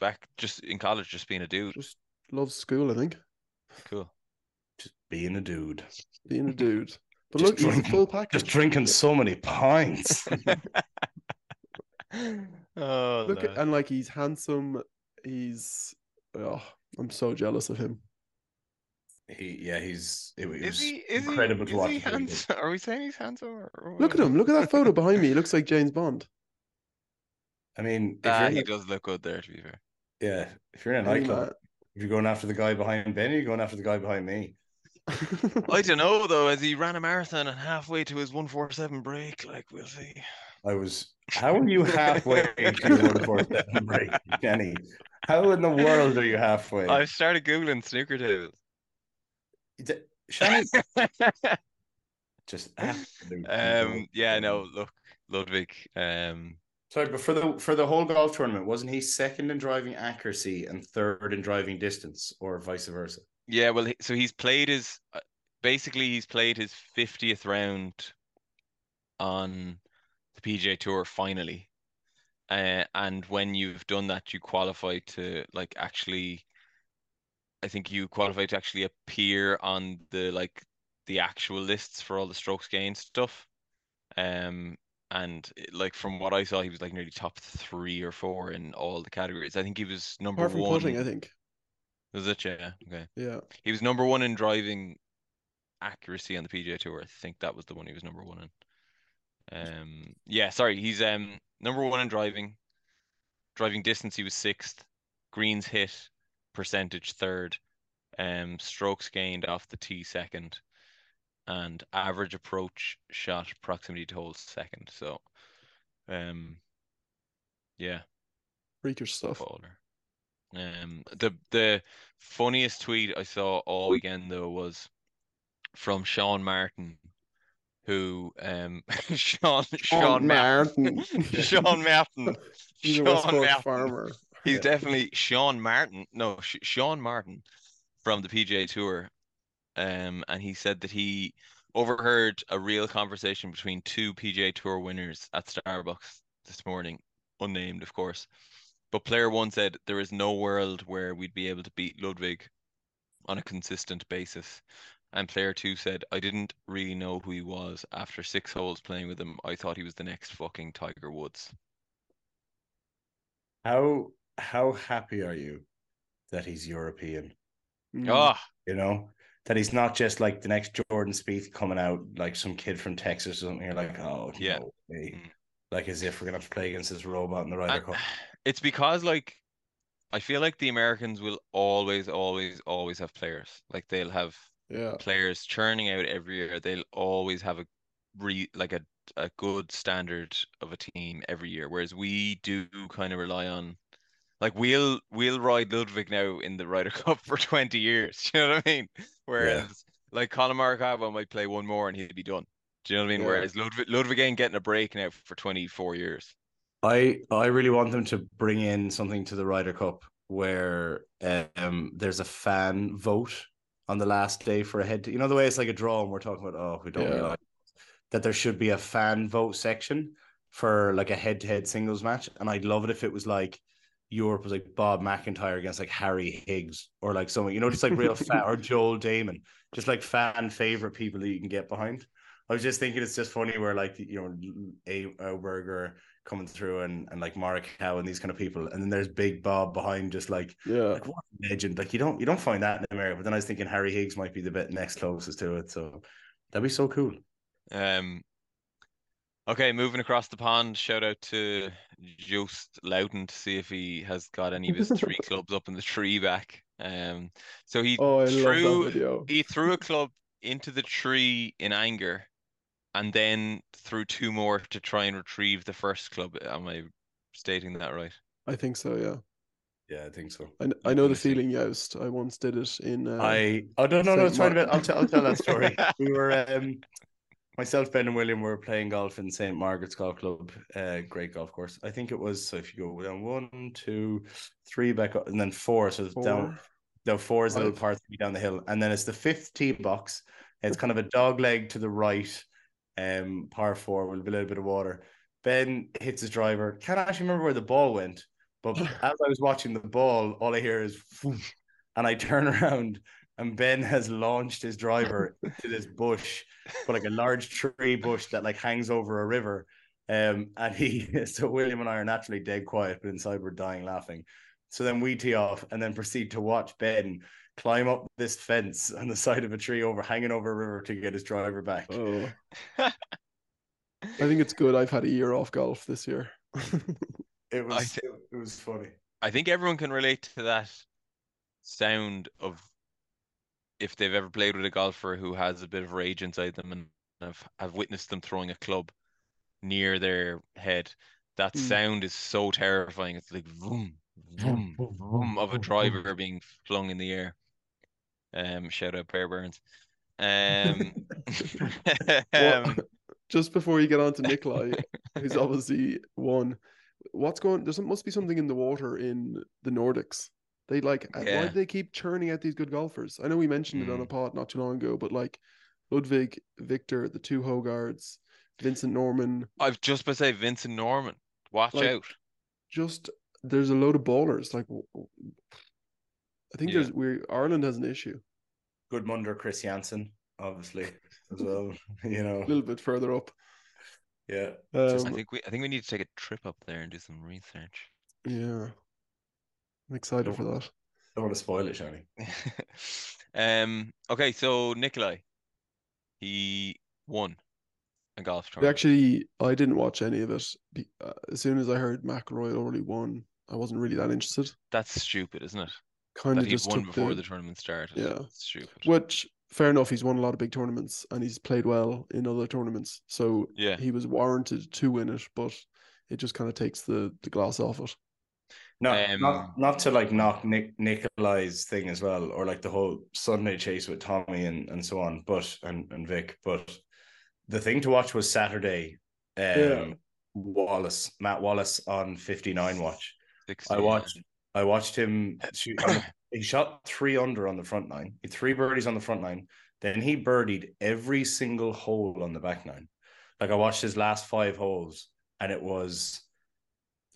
S5: back just in college, just being a dude?
S4: Just loves school, I think.
S5: Cool.
S1: Just being a dude,
S4: Being a dude. But
S1: Just
S4: look, he's a
S1: drinking-
S4: full package.
S1: just drinking so many pints.
S5: oh
S4: Look at, and like he's handsome. He's oh, I'm so jealous of him.
S1: he yeah, he's it, it
S5: is
S1: was
S5: he is
S1: incredible
S5: he,
S1: to watch.
S5: he handsome? Are we saying he's handsome? Or, or
S4: Look at him. Look at that photo behind me. He looks like James Bond.
S1: I mean, if you're in
S5: he
S1: a-
S5: does look good there, to be fair.
S1: yeah, if you're in a
S4: Hey,
S1: nightclub,
S4: man.
S1: if you're going after the guy behind Benny, you're going after the guy behind me.
S5: I don't know though, as he ran a marathon and halfway to his 147 break, like we'll see.
S1: I was. How are you halfway to your one four seven break, Kenny? How in the world are you halfway?
S5: I've started googling snooker tables.
S1: D- Shanny, just absolute.
S5: Um, yeah, no, look, Ludvig. Um,
S1: Sorry, but for the for the whole golf tournament, wasn't he second in driving accuracy and third in driving distance, or vice versa?
S5: yeah, well, so he's played his uh, basically he's played his 50th round on the PGA Tour finally. Uh, and when you've done that, you qualify to like actually, I think you qualify to actually appear on the like the actual lists for all the strokes gained stuff. Um, and like from what I saw, he was like nearly top three or four in all the categories. I think he was number
S4: Apart from
S5: one.
S4: putting, I think.
S5: Was it? Yeah. Okay.
S4: Yeah.
S5: He was number one in driving accuracy on the PGA Tour. I think that was the one he was number one in. Um, yeah, sorry, he's um number one in driving. Driving distance, he was sixth. Greens hit percentage third. Um, strokes gained off the tee second, and average approach shot proximity to holes second. So, um, yeah,
S4: Freakish stuff.
S5: baller. Um, the the funniest tweet I saw all weekend though was from Sean Martin, who um Sean Sean Martin. Sean Martin
S4: He's a West
S5: Sean Martin.
S4: farmer.
S5: He's
S1: Yeah.
S5: definitely Sean Martin. No, Sean Martin from the PGA Tour. Um, and he said that he overheard a real conversation between two PGA Tour winners at Starbucks this morning, unnamed, of course. But player one said there is no world where we'd be able to beat Ludvig on a consistent basis. And player two said, I didn't really know who he was. After six holes playing with him, I thought he was the next fucking Tiger Woods.
S1: How how happy are you that he's European?
S5: Oh,
S1: You know that he's not just like the next Jordan Spieth coming out like some kid from Texas or something. You're like, oh
S5: Yeah.
S1: no way.
S5: Mm.
S1: Like as if we're gonna have to play against this robot in the Ryder
S5: And
S1: Cup.
S5: it's because like I feel like the Americans will always, always, always have players. Like they'll have
S4: Yeah.
S5: players churning out every year. They'll always have a re like a a good standard of a team every year. Whereas we do kind of rely on like we'll we'll ride Ludvig now in the Ryder Cup for 20 years. You know what I mean? Whereas like Collin Morikawa might play one more and he'll be done. Do you know what I mean?
S4: Yeah.
S5: Whereas Ludvig Ludvig ain't getting a break now for 24 years.
S1: I I really want them to bring in something to the Ryder Cup where um there's a fan vote on the last day for a head. You know the way it's like a draw, and we're talking about oh we don't
S4: Yeah.
S1: like that. There should be a fan vote section for like a head-to-head singles match, and I'd love it if it was like Europe was like Bob MacIntyre against like Harry Higgs or like someone, you know, just like real fan or Joel Dahmen, just like fan favorite people that you can get behind. I was just thinking it's just funny where like you know a Auberger coming through and and like Mark Howe and these kind of people, and then there's Big Bob behind, just like
S4: Yeah.
S1: like what a legend. Like you don't you don't find that in America. But then I was thinking Harry Higgs might be the bit next closest to it, so that'd be so cool.
S5: Um, okay, moving across the pond. Shout out to Joost Luiten to see if he has got any of his three clubs up in the tree back. Um, so he
S4: Oh, I love that
S5: threw he threw a club into the tree in anger, and then threw two more to try and retrieve the first club. Am I stating that right?
S4: I think so. Yeah.
S1: Yeah, I think so.
S4: I, I know the
S5: Let me see.
S4: feeling, Joost. I once did it in. Uh,
S1: I oh no no no
S4: Saint
S1: it's fine.
S4: Mark-
S1: I'll tell I'll tell that story. we were um myself, Ben, and William were playing golf in St. Margaret's Golf Club. Uh, great golf course. I think it was. So if you go down one, two, three back up, and then four. So it's down.
S4: Four.
S1: Down four is the little
S4: Five.
S1: par three down the hill, and then it's the fifth tee box. It's kind of a dog leg to the right, um, par four with a little bit of water. Ben hits his driver. Can't actually remember where the ball went, but as I was watching the ball, all I hear is, and I turn around, and Ben has launched his driver into this bush, but like a large tree bush that like hangs over a river. Um, and he, so William and I are naturally dead quiet, but inside we're dying laughing. So then we tee off and then proceed to watch Ben climb up this fence on the side of a tree over hanging over a river to get his driver back.
S4: Oh. I think it's good. I've had a year off golf this year.
S1: It was
S5: I thi-
S1: it was funny.
S5: I think everyone can relate to that sound of if they've ever played with a golfer who has a bit of rage inside them and have, have witnessed them throwing a club near their head. That
S4: Mm.
S5: sound is so terrifying. It's like vroom, vroom, vroom of a driver being flung in the air. Um, shout out Bear Burns. Um,
S4: Well,
S5: um,
S4: just before you get on to Nicolai, who's obviously won, what's going? There must be something in the water in the Nordics. They like uh, why do they keep churning out these good golfers? I know we mentioned it on a
S5: Mm.
S4: pod not too long ago, but like Ludvig, Viktor, the two Højgaards, Vincent Norrman,
S5: I've just been to say Vincent Norrman. Watch
S4: Like,
S5: out.
S4: just there's a load of ballers. Like I think
S5: Yeah.
S4: there's we Ireland has an issue
S1: Guðmundur, Chris Jansen, obviously as well. You know,
S4: a little bit further up.
S1: yeah.
S4: Um,
S5: I think we I think we need to take a trip up there and do some research.
S4: yeah, I'm excited for that.
S1: Don't want to spoil it, Shanny.
S5: um. Okay, so Nicolai, he won a golf tournament.
S4: Actually, I didn't watch any of it. Uh, As soon as I heard McIlroy had already won, I wasn't really that interested.
S5: That's stupid, isn't it?
S4: Kind of just
S5: won
S4: took
S5: before
S4: the,
S5: the tournament started.
S4: Yeah.
S5: It's stupid.
S4: which fair enough. He's won a lot of big tournaments and he's played well in other tournaments, so
S5: Yeah.
S4: he was warranted to win it. But it just kind of takes the the gloss off it.
S1: No,
S5: Um,
S1: not not to like knock Nick Nicolai's thing as well, or like the whole Sunday chase with Tommy and, and so on, but and, and Vic. But the thing to watch was Saturday. Um,
S4: Yeah.
S1: Wallace, Matt Wallace on fifty nine watch.
S5: 60,
S1: I watched. I watched him shoot. he shot three under on the front nine. He three birdies on the front nine. Then he birdied every single hole on the back nine. Like I watched his last five holes, and it was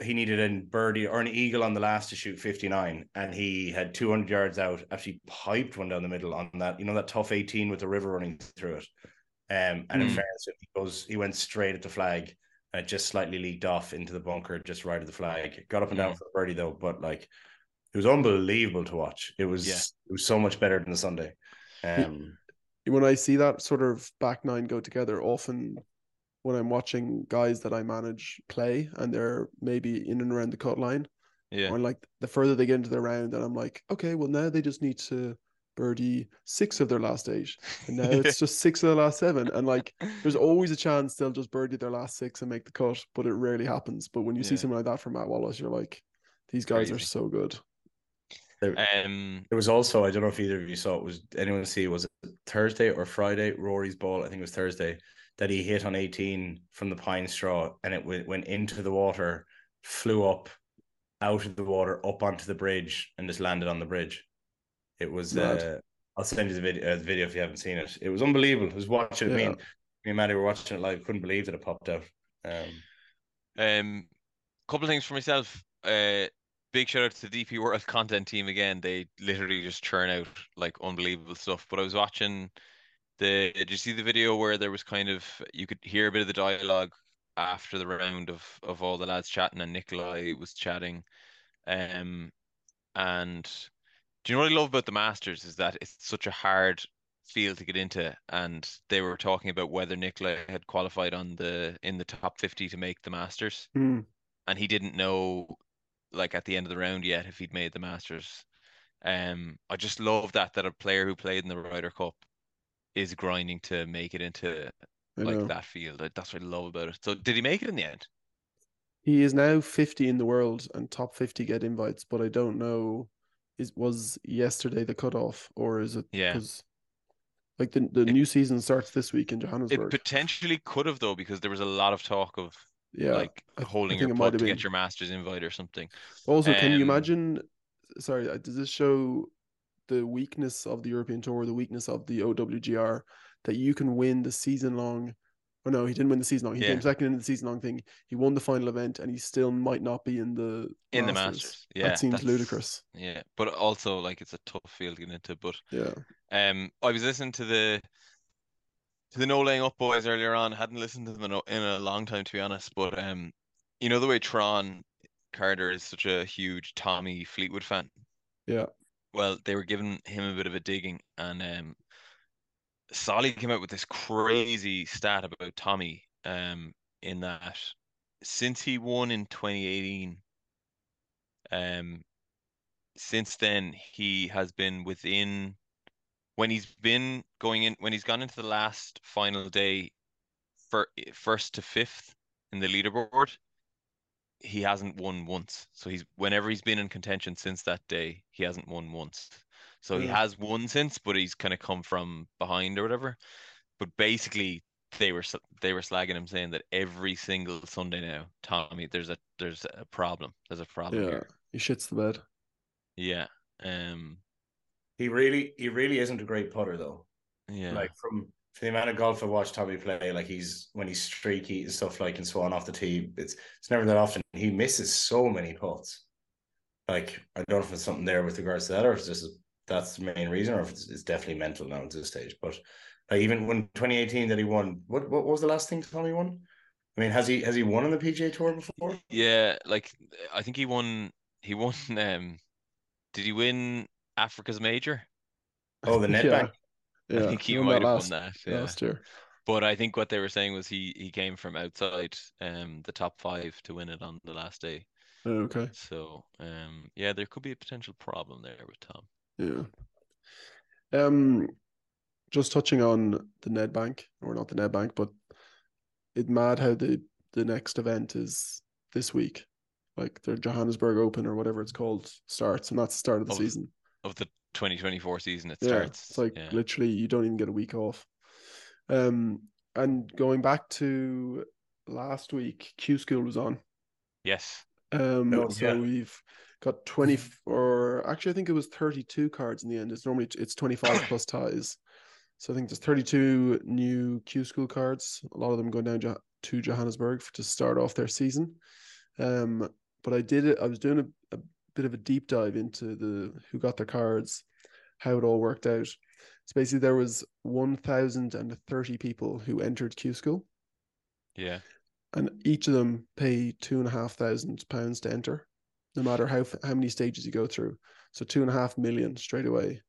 S1: he needed a birdie or an eagle on the last to shoot 59 and he had 200 yards out actually piped one down the middle on that you know that tough 18 with the river running through it um and in
S5: Hmm.
S1: fairness he goes he went straight at the flag and it just slightly leaked off into the bunker just right of the flag got up and down
S5: Hmm.
S1: for the birdie though but like it was unbelievable to watch it was
S5: Yeah.
S1: it was so much better than the sunday um
S4: When I see that sort of back nine go together, often when I'm watching guys that I manage play and they're maybe in and around the cut line,
S5: Yeah.
S4: or like the further they get into the round, and I'm like, okay, well now they just need to birdie six of their last eight, and now it's just six of the last seven, and like there's always a chance they'll just birdie their last six and make the cut, but it rarely happens. But when you see something like that from Matt Wallace, you're like, these guys are so good.
S5: Um.
S1: It was also, I don't know if either of you saw it, was anyone see, was it Thursday or Friday? Rory's ball, I think it was Thursday, that he hit on 18 from the pine straw and it went, went into the water, flew up out of the water, up onto the bridge, and just landed on the bridge. It was, uh, I'll send you the video, uh, the video if you haven't seen it. It was unbelievable. I was watching it. Me, and, me and Maddie were watching it live, couldn't believe that it popped out. Um,
S5: Um. Couple of things for myself. Uh. Big shout out to the DP World content team again. They literally just churn out like unbelievable stuff. But I was watching the. Did you see the video where there was kind of you could hear a bit of the dialogue after the round of of all the lads chatting and Nicolai was chatting. Um. And do you know what I love about the Masters is that it's such a hard field to get into, and they were talking about whether Nicolai had qualified on the in the top fifty to make the Masters,
S4: Hmm.
S5: and he didn't know, like at the end of the round yet, if he'd made the Masters. Um, I just love that that a player who played in the Ryder Cup is grinding to make it into like that field. That's what I love about it. So did he make it in the end?
S4: He is now 50 in the world and top 50 get invites, but I don't know is was yesterday the cutoff or is it
S5: Yeah.
S4: because Like the, the
S5: It-
S4: new season starts this week in Johannesburg.
S5: It potentially could have though, because there was a lot of talk of
S4: yeah.
S5: like
S4: I-
S5: holding your to
S4: been.
S5: get your Masters invite or something.
S4: Also, can you
S5: Um,
S4: imagine? Sorry, uh, does this show the weakness of the European Tour, the weakness of the OWGR, that you can win the season long? Oh no, he didn't win the season long. He
S5: Yeah.
S4: came second in the season long thing. He won the final event, and he still might not be in the
S5: In the
S4: Masters.
S5: Masters, yeah,
S4: that seems ludicrous.
S5: Yeah, but also like it's a tough field to get into. But
S4: Yeah,
S5: um, I was listening to the to the No Laying Up boys earlier on. Hadn't listened to them in a long time to be honest. But um, you know the way Tron Carter is such a huge Tommy Fleetwood fan.
S4: yeah,
S5: Well, they were giving him a bit of a digging, and um, Solly came out with this crazy stat about Tommy. Um, in that since he won in 2018, um, since then he has been within when he's been going in when he's gone into the last final day, for first to fifth in the leaderboard, he hasn't won once. So he's whenever he's been in contention since that day, he hasn't won once. So he has won since, but he's kind of come from behind or whatever. But basically, they were s- they were slagging him, saying that every single Sunday now, Tommy, there's a there's a problem. There's a problem
S4: yeah.
S5: here.
S4: He shits the bed.
S5: Yeah. Um.
S1: He really, he really isn't a great putter though.
S5: Yeah.
S1: Like from for the amount of golf I watched Tommy play, like he's when he's streaky and stuff like and Swan off the tee, it's it's never that often. He misses so many putts. Like I don't know if it's something there with regards to that, or if it's just that's the main reason, or if it's, it's definitely mental now at this stage. But like even when 2018 that he won, what what was the last thing Tommy won? I mean, has he has he won on the PGA Tour before?
S5: Yeah, like I think he won. He won. Um, did he win Africa's Major?
S1: Oh, the net
S4: yeah,
S1: bank.
S4: yeah.
S5: I think he
S4: won
S5: might have
S4: last,
S5: won that. Yeah.
S4: last year.
S5: But I think what they were saying was he he came from outside um the top five to win it on the last day.
S4: Okay.
S5: So um yeah, there could be a potential problem there with Tom.
S4: Yeah. Um, just touching on the Nedbank, or not the Nedbank, but it's mad how the the next event is this week, like the Johannesburg Open or whatever it's called starts, and that's the start of the
S5: Of-
S4: season.
S5: Of the 2024 season, it
S4: Yeah,
S5: starts.
S4: it's like
S5: yeah.
S4: literally you don't even get a week off. Um, and going back to last week, Q School was on.
S5: Yes.
S4: Um,
S1: Oh,
S4: so
S1: yeah.
S4: we've got 20 or actually I think it was 32 cards in the end. It's normally it's 25 plus ties. So I think there's 32 new Q school cards. A lot of them going down to Johannesburg to start off their season. Um, but I did it. I was doing a, a bit of a deep dive into the who got their cards, how it all worked out. So basically, there was 1,030 people who entered Q school
S5: Yeah.
S4: and each of them pay two and a half thousand pounds to enter, no matter how how many stages you go through. So two and a half million straight away.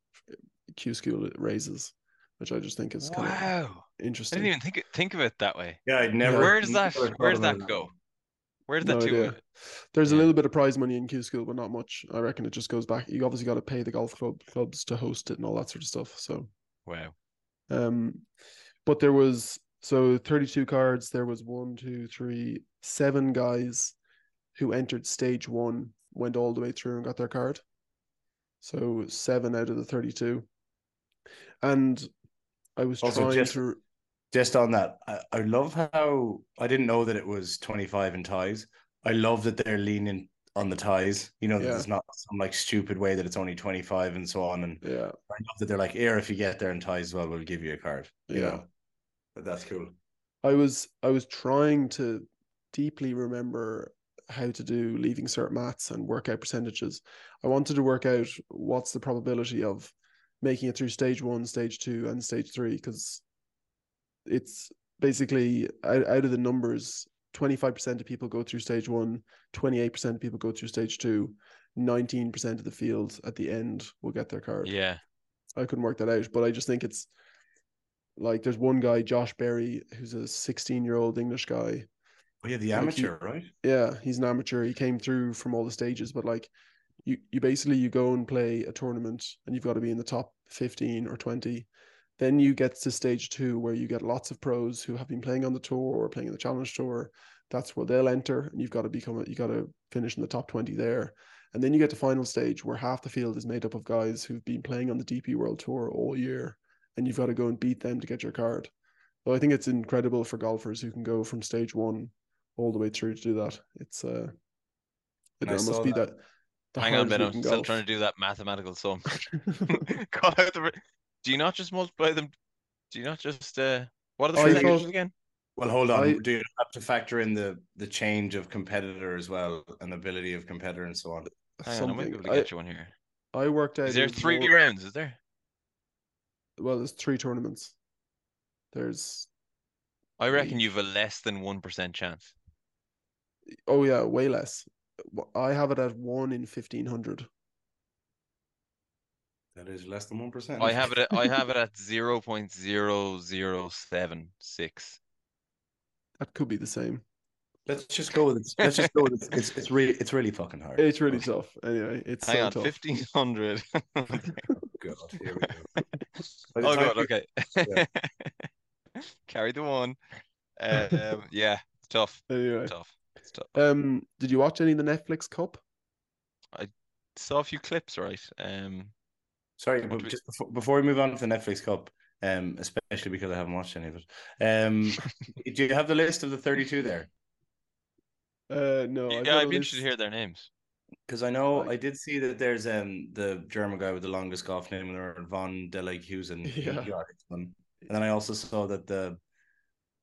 S4: Q school raises, which I just think is kind of
S5: Wow. I
S4: interesting.
S5: didn't even think think of it that way.
S1: Yeah, I'd never.
S5: Where does that
S1: never
S5: where does that go? Where does
S4: No
S5: that two
S4: idea. There's a little bit of prize money in Q school, but not much. I reckon it just goes back. You obviously got to pay the golf club clubs to host it and all that sort of stuff. So
S5: Wow.
S4: Um, but there was so 32 cards. There was one, two, three, seven guys who entered stage one, went all the way through and got their card. So seven out of the 32. And I was
S1: Also,
S4: trying
S1: just-
S4: to.
S1: just on that, I, I love how I didn't know that it was 25 in ties. I love that they're leaning on the ties. You know, that
S4: Yeah.
S1: it's not some like stupid way that it's only 25 and so on. And
S4: Yeah,
S1: I love that they're like, here, if you get there in ties as well, we'll give you a card. You
S4: Yeah.
S1: know? But that's cool.
S4: I was I was trying to deeply remember how to do leaving cert maths and work out percentages. I wanted to work out what's the probability of making it through stage one, stage two, and stage three, because it's basically out, out of the numbers, 25% of people go through stage one, 28% of people go through stage two, 19% of the field at the end will get their card.
S5: Yeah.
S4: I couldn't work that out, but I just think it's like there's one guy, Josh Berry, who's a 16 year old English guy.
S1: Oh, yeah, the
S4: Like, he-
S1: amateur, right?
S4: Yeah, he's an amateur. He came through from all the stages, but like you, you basically you go and play a tournament and you've got to be in the top 15 or 20. Then you get to stage two where you get lots of pros who have been playing on the tour or playing in the challenge tour. That's where they'll enter, and you've got to become a, you got to finish in the top 20 there. And then you get to final stage where half the field is made up of guys who've been playing on the DP World Tour all year and you've got to go and beat them to get your card. So I think it's incredible for golfers who can go from stage one all the way through to do that. It's uh, it
S1: And
S4: must
S1: saw
S4: be
S1: that.
S4: that. the
S5: Hang on,
S4: hardest
S5: Ben. I'm
S4: in
S5: still
S4: golf.
S5: trying to do that mathematical sum. Call out the. Do you not just multiply them? Do you not just uh? What are the
S4: I
S5: percentages
S4: thought-
S5: again?
S1: Well, hold on.
S4: I-
S1: Do you have to factor in the the change of competitor as well, and ability of competitor and so on?
S5: Hang on, I might be
S4: Something.
S5: able to
S4: I,
S5: get you one here.
S4: I worked out.
S5: Is there three
S4: more-
S5: rounds? Is there?
S4: Well, there's three tournaments. There's
S5: I reckon you've a less than one percent chance.
S4: Oh yeah, way less. I have it at one in fifteen hundred.
S1: That is less than one percent.
S5: I have it. At, I have it at zero point zero zero seven six.
S4: That could be the same.
S1: Let's just go with it. Let's just go with it. It's it's really it's really fucking hard.
S4: It's really tough. Anyway, it's
S5: Hang
S4: so
S5: on,
S4: tough.
S5: fifteen hundred.
S1: God, here we go.
S5: Oh god,
S1: we-
S5: okay. Carry the one. Um, yeah, tough.
S4: Anyway,
S5: Tough. It's tough.
S4: um, did you watch any of the Netflix Cup?
S5: I saw a few clips, right? Um,
S1: Sorry, but
S5: do we-
S1: just before, before we move on to the Netflix Cup, um, especially because I haven't watched any of it. Um, do you have the list of the thirty-two there?
S4: Uh, no. I've
S5: yeah,
S4: got a
S5: I'd be interested to hear their names.
S1: Because I know
S4: Like-
S1: I did see that there's um the German guy with the longest golf name in the world, Von Deleyhusen. he
S4: Yeah.
S1: got one. And then I also saw that the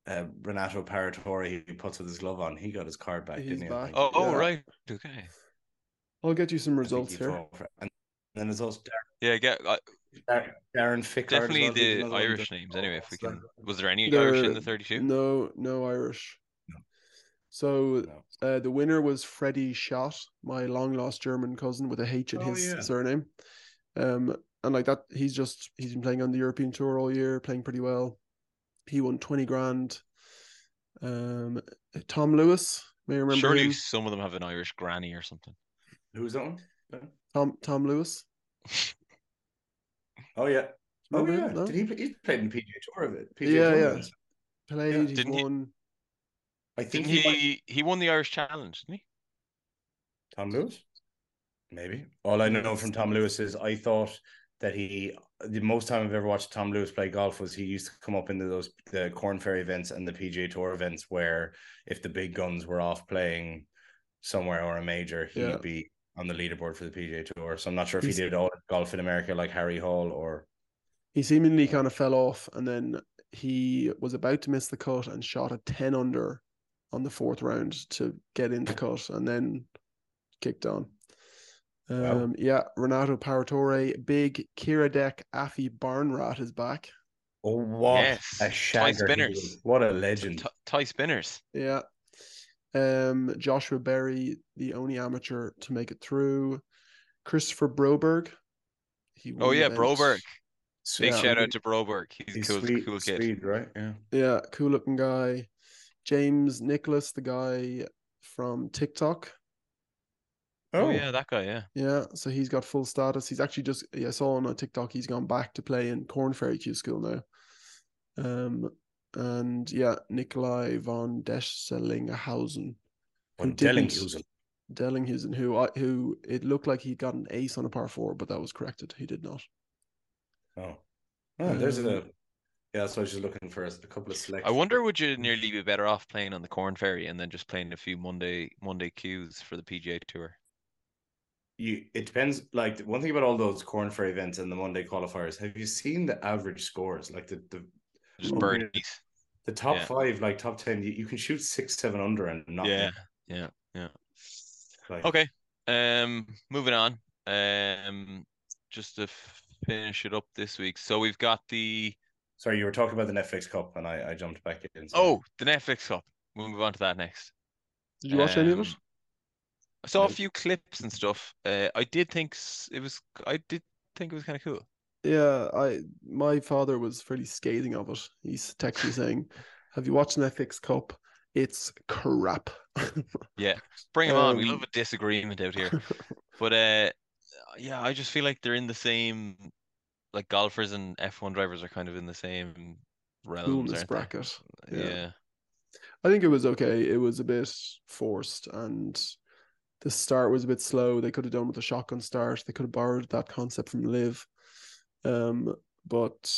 S1: uh, Renato Paratore he puts with his glove on, he got his card back,
S4: He's
S1: didn't he?
S4: Back.
S5: Oh, oh,
S4: Yeah.
S5: right. Okay.
S4: I'll get you some
S1: I think
S4: results
S1: he
S4: here.
S1: fought for- And then there's also
S5: Yeah, get uh,
S1: Dar- Darren Fickard. as
S5: definitely
S1: well, who's
S5: the
S1: another one
S5: Irish
S1: that-
S5: names. Anyway, if we can. Was there any Irish in
S4: There-
S5: the thirty-two?
S4: No, no Irish.
S1: No.
S4: So
S1: no.
S4: uh, the winner was Freddie Schott, my long lost German cousin with a H in
S1: Oh,
S4: his
S1: yeah.
S4: surname. Um, and like that, he's just he's been playing on the European tour all year, playing pretty well. He won twenty grand. Um, Tom Lewis, may you remember
S5: Surely
S4: him?
S5: some of them have an Irish granny or something.
S1: Who's that one?
S4: Tom Tom Lewis.
S1: Oh yeah. Oh yeah.
S4: No?
S1: Did he? He played in PGA Tour of it. PGA
S4: Yeah,
S1: Tour
S4: yeah.
S1: events.
S4: Played. He's
S5: Didn't he-
S4: won.
S1: I think
S5: Didn't
S1: he, might-
S5: he? He won the Irish Challenge, didn't he?
S1: Tom Lewis. Maybe. All I know from Tom Lewis is I thought that he the most time I've ever watched Tom Lewis play golf was he used to come up into those the Korn Ferry events and the PGA Tour events where if the big guns were off playing somewhere or a major, he'd
S4: Yeah.
S1: be on the leaderboard for the PGA Tour. So I'm not sure if
S4: He's-
S1: he did all golf in America like Harry Hall or
S4: He seemingly kind of fell off, and then he was about to miss the cut and shot a ten under on the fourth round to get in the cut, and then kicked on.
S1: Wow.
S4: Um, yeah, Renato Paratore, big Kira Deck Afi Barnrat is back.
S1: oh what
S5: Yes.
S1: a shagger he
S5: Spinners.
S1: What a legend.
S5: T- Tie spinners.
S4: Yeah. Um, Joshua Berry, the only amateur to make it through. Kristoffer Broberg. He
S5: Oh yeah,
S4: event.
S5: Broberg. Big
S4: Yeah.
S5: shout out to Broberg. He's,
S1: He's
S5: a cool,
S1: sweet,
S5: cool kid.
S1: Swede, right? Yeah.
S4: Yeah, cool looking guy. James Nicholas, the guy from TikTok.
S5: Oh yeah, that guy. Yeah.
S4: Yeah, so he's got full status. He's actually just yeah, I saw on a TikTok he's gone back to play in Korn Ferry Q School now. Um and yeah, Nicolai von Deschlinghausen.
S1: Von Dellinghusen.
S4: Dellinghusen, who I who it looked like he got an ace on a par four, but that was corrected. He did not.
S1: Oh. Oh, there's
S4: Um,
S1: a yeah, so I was just looking for a couple of selections.
S5: I wonder would you nearly be better off playing on the Korn Ferry and then just playing a few Monday Monday queues for the PGA Tour?
S1: You it depends like one thing about all those Korn Ferry events and the Monday qualifiers, have you seen the average scores? Like the the,
S5: Just birdies.
S1: the top
S5: Yeah.
S1: five, like top ten, you, you can shoot six, seven under and not
S5: Yeah. Yeah. Yeah.
S1: like,
S5: Okay. Um, moving on. Um, just to finish it up this week. So we've got the
S1: Sorry, you were talking about the Netflix Cup and I, I jumped back in. so-
S5: oh the Netflix Cup. We'll move on to that next.
S4: Did you watch any of it?
S5: Um, I saw a few clips and stuff. Uh, I did think it was. I did think it was kind of cool.
S4: Yeah, I my father was fairly scathing of it. He's texted me saying, Have you watched Netflix Cup? It's crap.
S5: Yeah, bring them on. We
S4: Um,
S5: love a disagreement out here. But uh, yeah, I just feel like they're in the same. Like golfers and F1 drivers are kind of in the same realms,
S4: Coolness bracket.
S5: Yeah.
S4: yeah. I think it was okay. It was a bit forced and the start was a bit slow. They could have done with a shotgun start. They could have borrowed that concept from Live. Um, but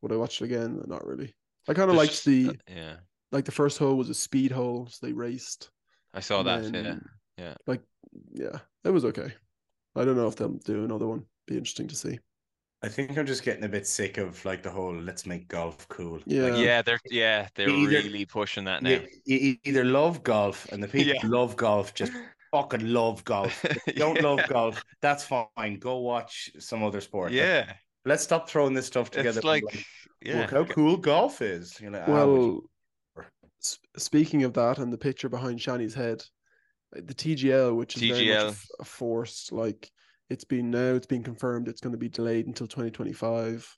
S4: would I watch it again? Not really. I kind of liked
S5: just-
S4: the
S5: uh, yeah.
S4: like the first hole was a speed hole, so they raced.
S5: I saw that. Yeah. yeah.
S4: Like, yeah, it was okay. I don't know if they'll do another one. Be interesting to see.
S1: I think I'm just getting a bit sick of like the whole let's make golf cool.
S4: Yeah.
S1: Like,
S5: Yeah, they're yeah, they're
S1: Either-
S5: really pushing that now.
S1: you, you either love golf and the people
S5: Yeah.
S1: love golf just fucking love golf. Don't
S5: Yeah.
S1: love golf, that's fine. Go watch some other sport. But
S5: Yeah,
S1: let's stop throwing this stuff together.
S5: it's like
S1: like,
S5: yeah,
S1: Look how cool golf is. You know, ah, would
S4: Well, speaking of that, and the picture behind Shanny's head, the TGL, which is very much a
S5: TGL.
S4: f- a forced, like it's been now, it's been confirmed, it's going to be delayed until 2025.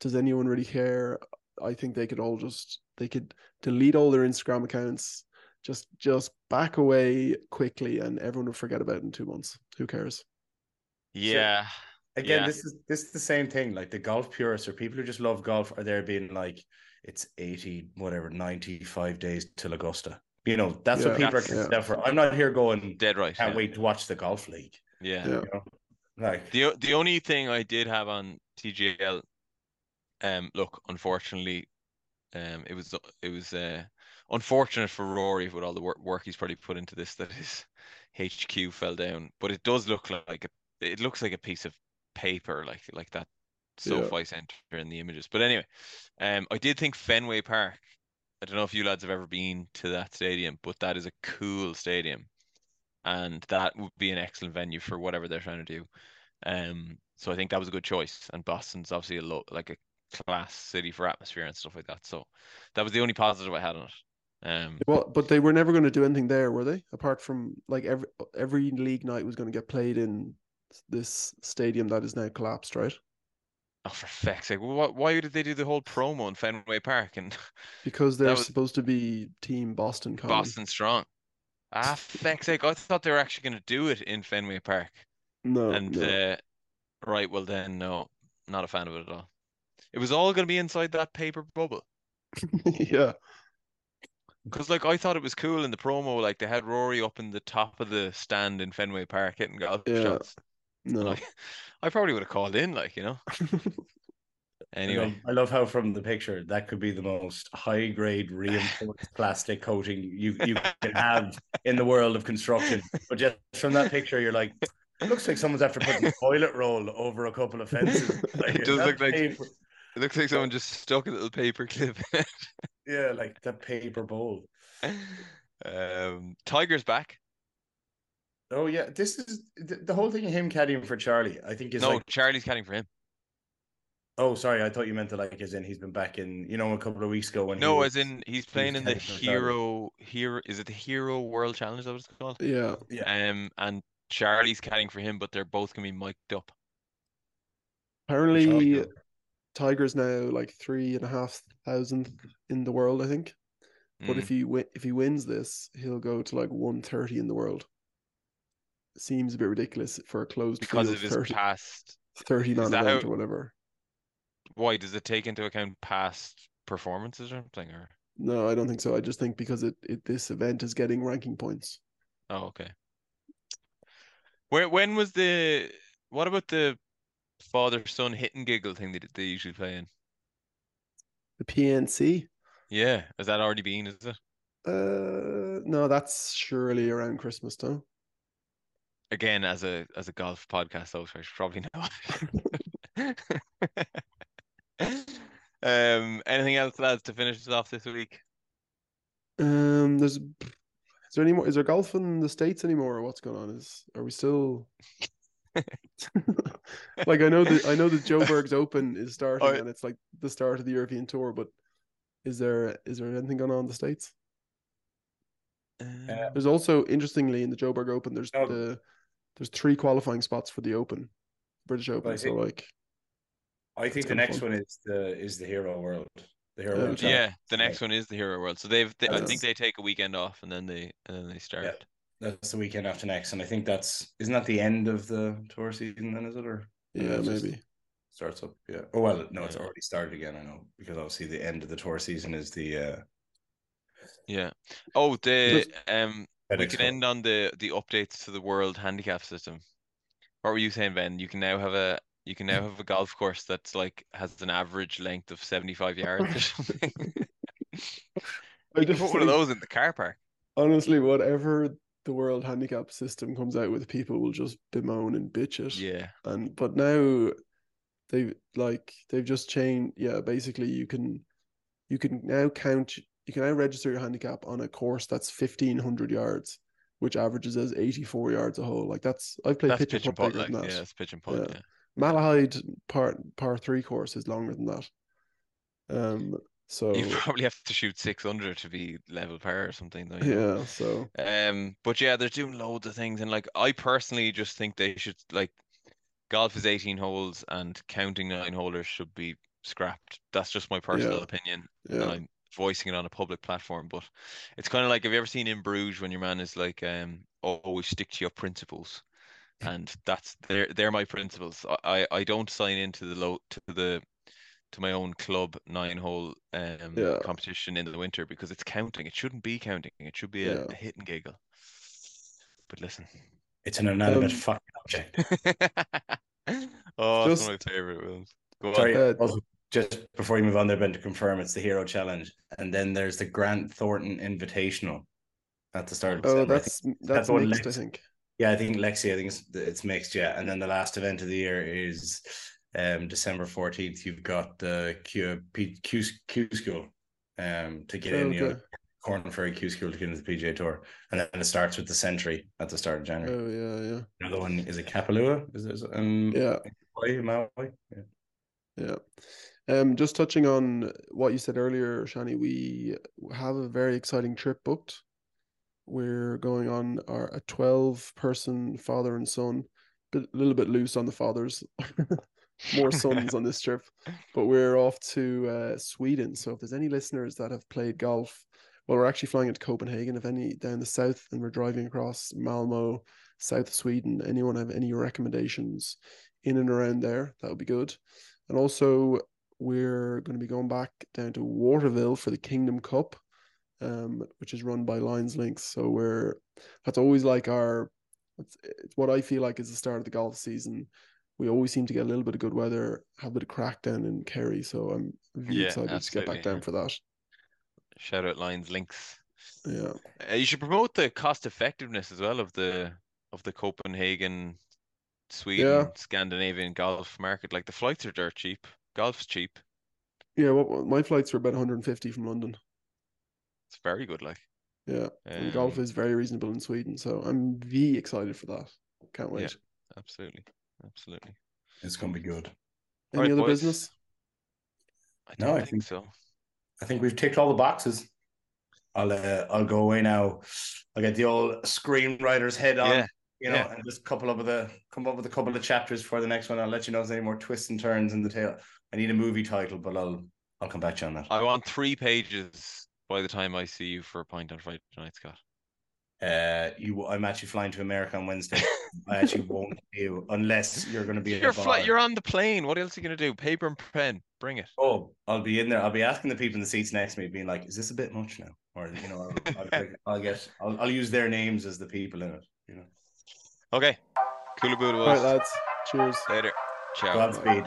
S4: Does anyone really care? I think they could all just they could delete all their Instagram accounts, just just back away quickly, and everyone will forget about it in two months. Who cares?
S5: yeah,
S1: Again,
S5: Yeah.
S1: this is this is the same thing. Like the golf purists or people who just love golf are there being like, it's 80, whatever, 95 days till Augusta. You know, that's what
S4: Yeah.
S1: people are
S5: That's-
S1: getting there for. I'm not here going,
S5: dead right.
S1: can't
S5: yeah.
S1: wait to watch the golf league.
S5: Yeah.
S4: Yeah.
S1: You know? Like
S5: The the only thing I did have on TGL, um, look, unfortunately, um, it was it was uh unfortunate for Rory with all the work, work he's probably put into this that his HQ fell down, but it does look like a it looks like a piece of paper, like like that
S4: Yeah.
S5: SoFi Center in the images. But anyway, um, I did think Fenway Park. I don't know if you lads have ever been to that stadium, but that is a cool stadium, and that would be an excellent venue for whatever they're trying to do. Um, so I think that was a good choice. And Boston's obviously a lo- like a class city for atmosphere and stuff like that. So that was the only positive I had on it. Um,
S4: Well, but they were never going to do anything there, were they? Apart from like every every league night was going to get played in this stadium that is now collapsed, right?
S5: oh, for feck's sake, why, why did they do the whole promo in Fenway Park and
S4: Because they're supposed to be Team Boston.
S5: Boston Strong? Ah, feck's sake, I thought they were actually going to do it in Fenway Park.
S4: No,
S5: And
S4: no.
S5: uh, right, well then, no, not a fan of it at all. It was all going to be inside that paper bubble.
S4: yeah,
S5: Because like I thought it was cool in the promo, like they had Rory up in the top of the stand in Fenway Park hitting golf
S4: Yeah.
S5: shots. And
S4: no.
S5: I, I probably would have called in, like you know.
S1: I
S5: Anyway,
S1: love, I love how from the picture that could be the most high grade reinforced plastic coating you you can have in the world of construction. But just from that picture, you're like, it looks like someone's after putting toilet roll over a couple of fences. Like,
S5: It does look like-
S1: paper-
S5: it looks like someone just stuck a little paper clip in
S1: yeah, like the paper bowl.
S5: Um, Tiger's back.
S1: Oh yeah, this is the, the whole thing of him caddying for Charlie. I think is
S5: No,
S1: like,
S5: Charlie's caddying for him.
S1: Oh sorry, I thought you meant to like as in he's been back in you know a couple of weeks ago when he
S5: No,
S1: was-
S5: as in he's playing in the
S1: caddying for Charlie.
S5: Hero Hero. Is it the Hero World Challenge? That was called?
S4: yeah,
S5: Um, and Charlie's caddying for him, but they're both gonna be mic'd up.
S4: apparently Tiger's now like three and a half thousandth in the world, I think. But
S5: Mm.
S4: if he win, if he wins this, he'll go to like one thirty in the world. Seems a bit ridiculous for a closed
S5: because
S4: field,
S5: of his
S4: 30,
S5: past
S4: 30 man
S5: that
S4: event
S5: how-
S4: or whatever.
S5: Why does it take into account past performances or something or
S4: No, I don't think so. I just think because it, it this event is getting ranking points.
S5: oh okay where when was the what about the father son hit and giggle thing that they usually play in
S4: The PNC.
S5: yeah has that already been is it
S4: Uh, no, that's surely around Christmas time.
S5: again as a as a golf podcast though so I should probably know um anything else lads to finish us off this week
S4: Um, there's is there any more? Is there golf in the states anymore? Or what's going on? Is are we still? like I know that I know that Joburg's Open is starting
S5: I-
S4: and it's like the start of the European Tour, but is there is there anything going on in the states?
S5: Um,
S4: There's also interestingly in the Joe Berg Open, there's
S1: Oh.
S4: the there's three qualifying spots for the Open, British Open.
S1: I
S4: So like,
S1: I think the next
S4: fun.
S1: one is the is the Hero World. The Hero World. Challenge.
S5: yeah the next one is the hero world so they've they, i think they take a weekend off and then they and then they start Yeah,
S1: That's the weekend after next, and I think that's isn't that the end of the tour season then, is it? Or
S4: yeah,
S1: it's
S4: maybe.
S1: starts up. Yeah. Oh well, no, it's already started again. I know because obviously the end of the tour season is the uh,
S5: Yeah. Oh, the
S4: Just-
S5: um, we can end on the the updates to the world handicap system. What were you saying, Ben? You can now have a You can now have a golf course that's like has an average length of 75 yards or something.
S4: I just
S5: put one of those in the car park.
S4: honestly, whatever the world handicap system comes out with, people will just bemoan and bitch it.
S5: Yeah.
S4: And but now they like they've just changed. Yeah, basically you can you can now count. You can now register your handicap on a course that's fifteen hundred yards, which averages as eighty four yards a hole. Like that's I've played
S5: That's
S4: pitch,
S5: pitch and
S4: putt
S5: putt, like,
S4: that.
S5: yeah, it's pitch and putt,
S4: Yeah.
S5: yeah.
S4: Malahide par par three course is longer than that. Um. So
S5: You probably have to shoot six under to be level par or something, though. you know?
S4: yeah. So
S5: Um, but yeah, they're doing loads of things, and like I personally just think they should like golf is 18 holes, and counting nine holders should be scrapped. That's just my personal
S4: Yeah.
S5: opinion, and
S4: yeah.
S5: I'm voicing it on a public platform. But it's kind of like, have you ever seen in Bruges when your man is like, um, always stick to your principles, and that's they're they're my principles. I I I don't sign into the low to the to my own club nine hole um
S4: Yeah.
S5: competition in the winter because it's counting. It shouldn't be counting. It should be a,
S4: Yeah.
S5: a hit and giggle. But listen.
S1: It's an inanimate
S4: Um,
S1: fucking object.
S5: oh, it's
S4: Just-
S5: one of my favorite films. Go.
S1: Sorry,
S4: Uh,
S1: also, just before you move on there, Ben, to confirm, it's the Hero Challenge, and then there's the Grant Thornton Invitational at the start. Of
S4: Oh,
S1: December. I think-
S4: that's that's
S1: the one
S4: mixed. I think.
S1: Yeah, I think Lexi. I think it's, it's mixed. Yeah, and then the last event of the year is um December fourteenth. You've got the Q P Q, Q school um to get in. You know,
S4: Okay.
S1: Korn Ferry Q school to get into the PGA Tour, and then it starts with the Sentry at the start of January.
S4: Oh yeah, yeah,
S1: Another one is it Kapalua? Is it um
S4: yeah.
S1: Maui, Maui? Yeah.
S4: Yeah. Um, just touching on what you said earlier, Shanny, we have a very exciting trip booked. We're going on our a 12 person father and son, a little bit loose on the fathers, more sons on this trip, but we're off to uh, Sweden. So if there's any listeners that have played golf, well, we're actually flying into Copenhagen. If any down the south, and we're driving across Malmo, South Sweden. Anyone have any recommendations in and around there? That would be good. And also, we're going to be going back down to Waterville for the Kingdom Cup, um, which is run by Lions Links. So we're that's always like our it's, it's what I feel like is the start of the golf season. We always seem to get a little bit of good weather, have a bit of crack down in Kerry. So I'm really
S5: Yeah,
S4: excited to get back down
S5: yeah.
S4: for that.
S5: Shout out Lions Links.
S4: Yeah.
S5: Uh, you should promote the cost effectiveness as well of the of the Copenhagen, Sweden, Scandinavian golf market. Like the flights are dirt cheap. Golf's cheap.
S4: Yeah, well, my flights were about 150 from London.
S5: It's very good. Like
S4: Yeah, and golf
S5: Um,
S4: is very reasonable in Sweden, so I'm v excited for that. Can't
S5: Yeah.
S4: wait.
S5: absolutely, absolutely.
S1: It's gonna be good.
S4: Any
S5: Alright,
S4: other
S5: boys.
S4: business?
S5: I
S1: No,
S5: don't
S1: I
S5: think
S1: think-
S5: so.
S1: I think we've ticked all the boxes. I'll uh, I'll go away now. I'll get the old screenwriter's head on,
S5: Yeah,
S1: you know,
S5: yeah.
S1: and just couple up with a come up with a couple of chapters for the next one. I'll let you know if there's any more twists and turns in the tale. I need a movie title, but I'll I'll come back to you on that.
S5: I want three pages by the time I see you for a pint on Friday night, Scott.
S1: Uh, you, I'm actually flying to America on Wednesday. I actually won't be you unless you're going to be. in
S5: You're
S1: a
S5: fly, you're on the plane. What else are you gonna do? Paper and pen. Bring it.
S1: Oh, I'll be in there. I'll be asking the people in the seats next to me, being like, "Is this a bit much now?" Or you know, I'll, I'll, I'll get, I'll, I'll use their names as the people in it. You know,
S5: Okay. Cool
S4: All right, lads. Cheers.
S5: Later. Ciao.
S1: Godspeed.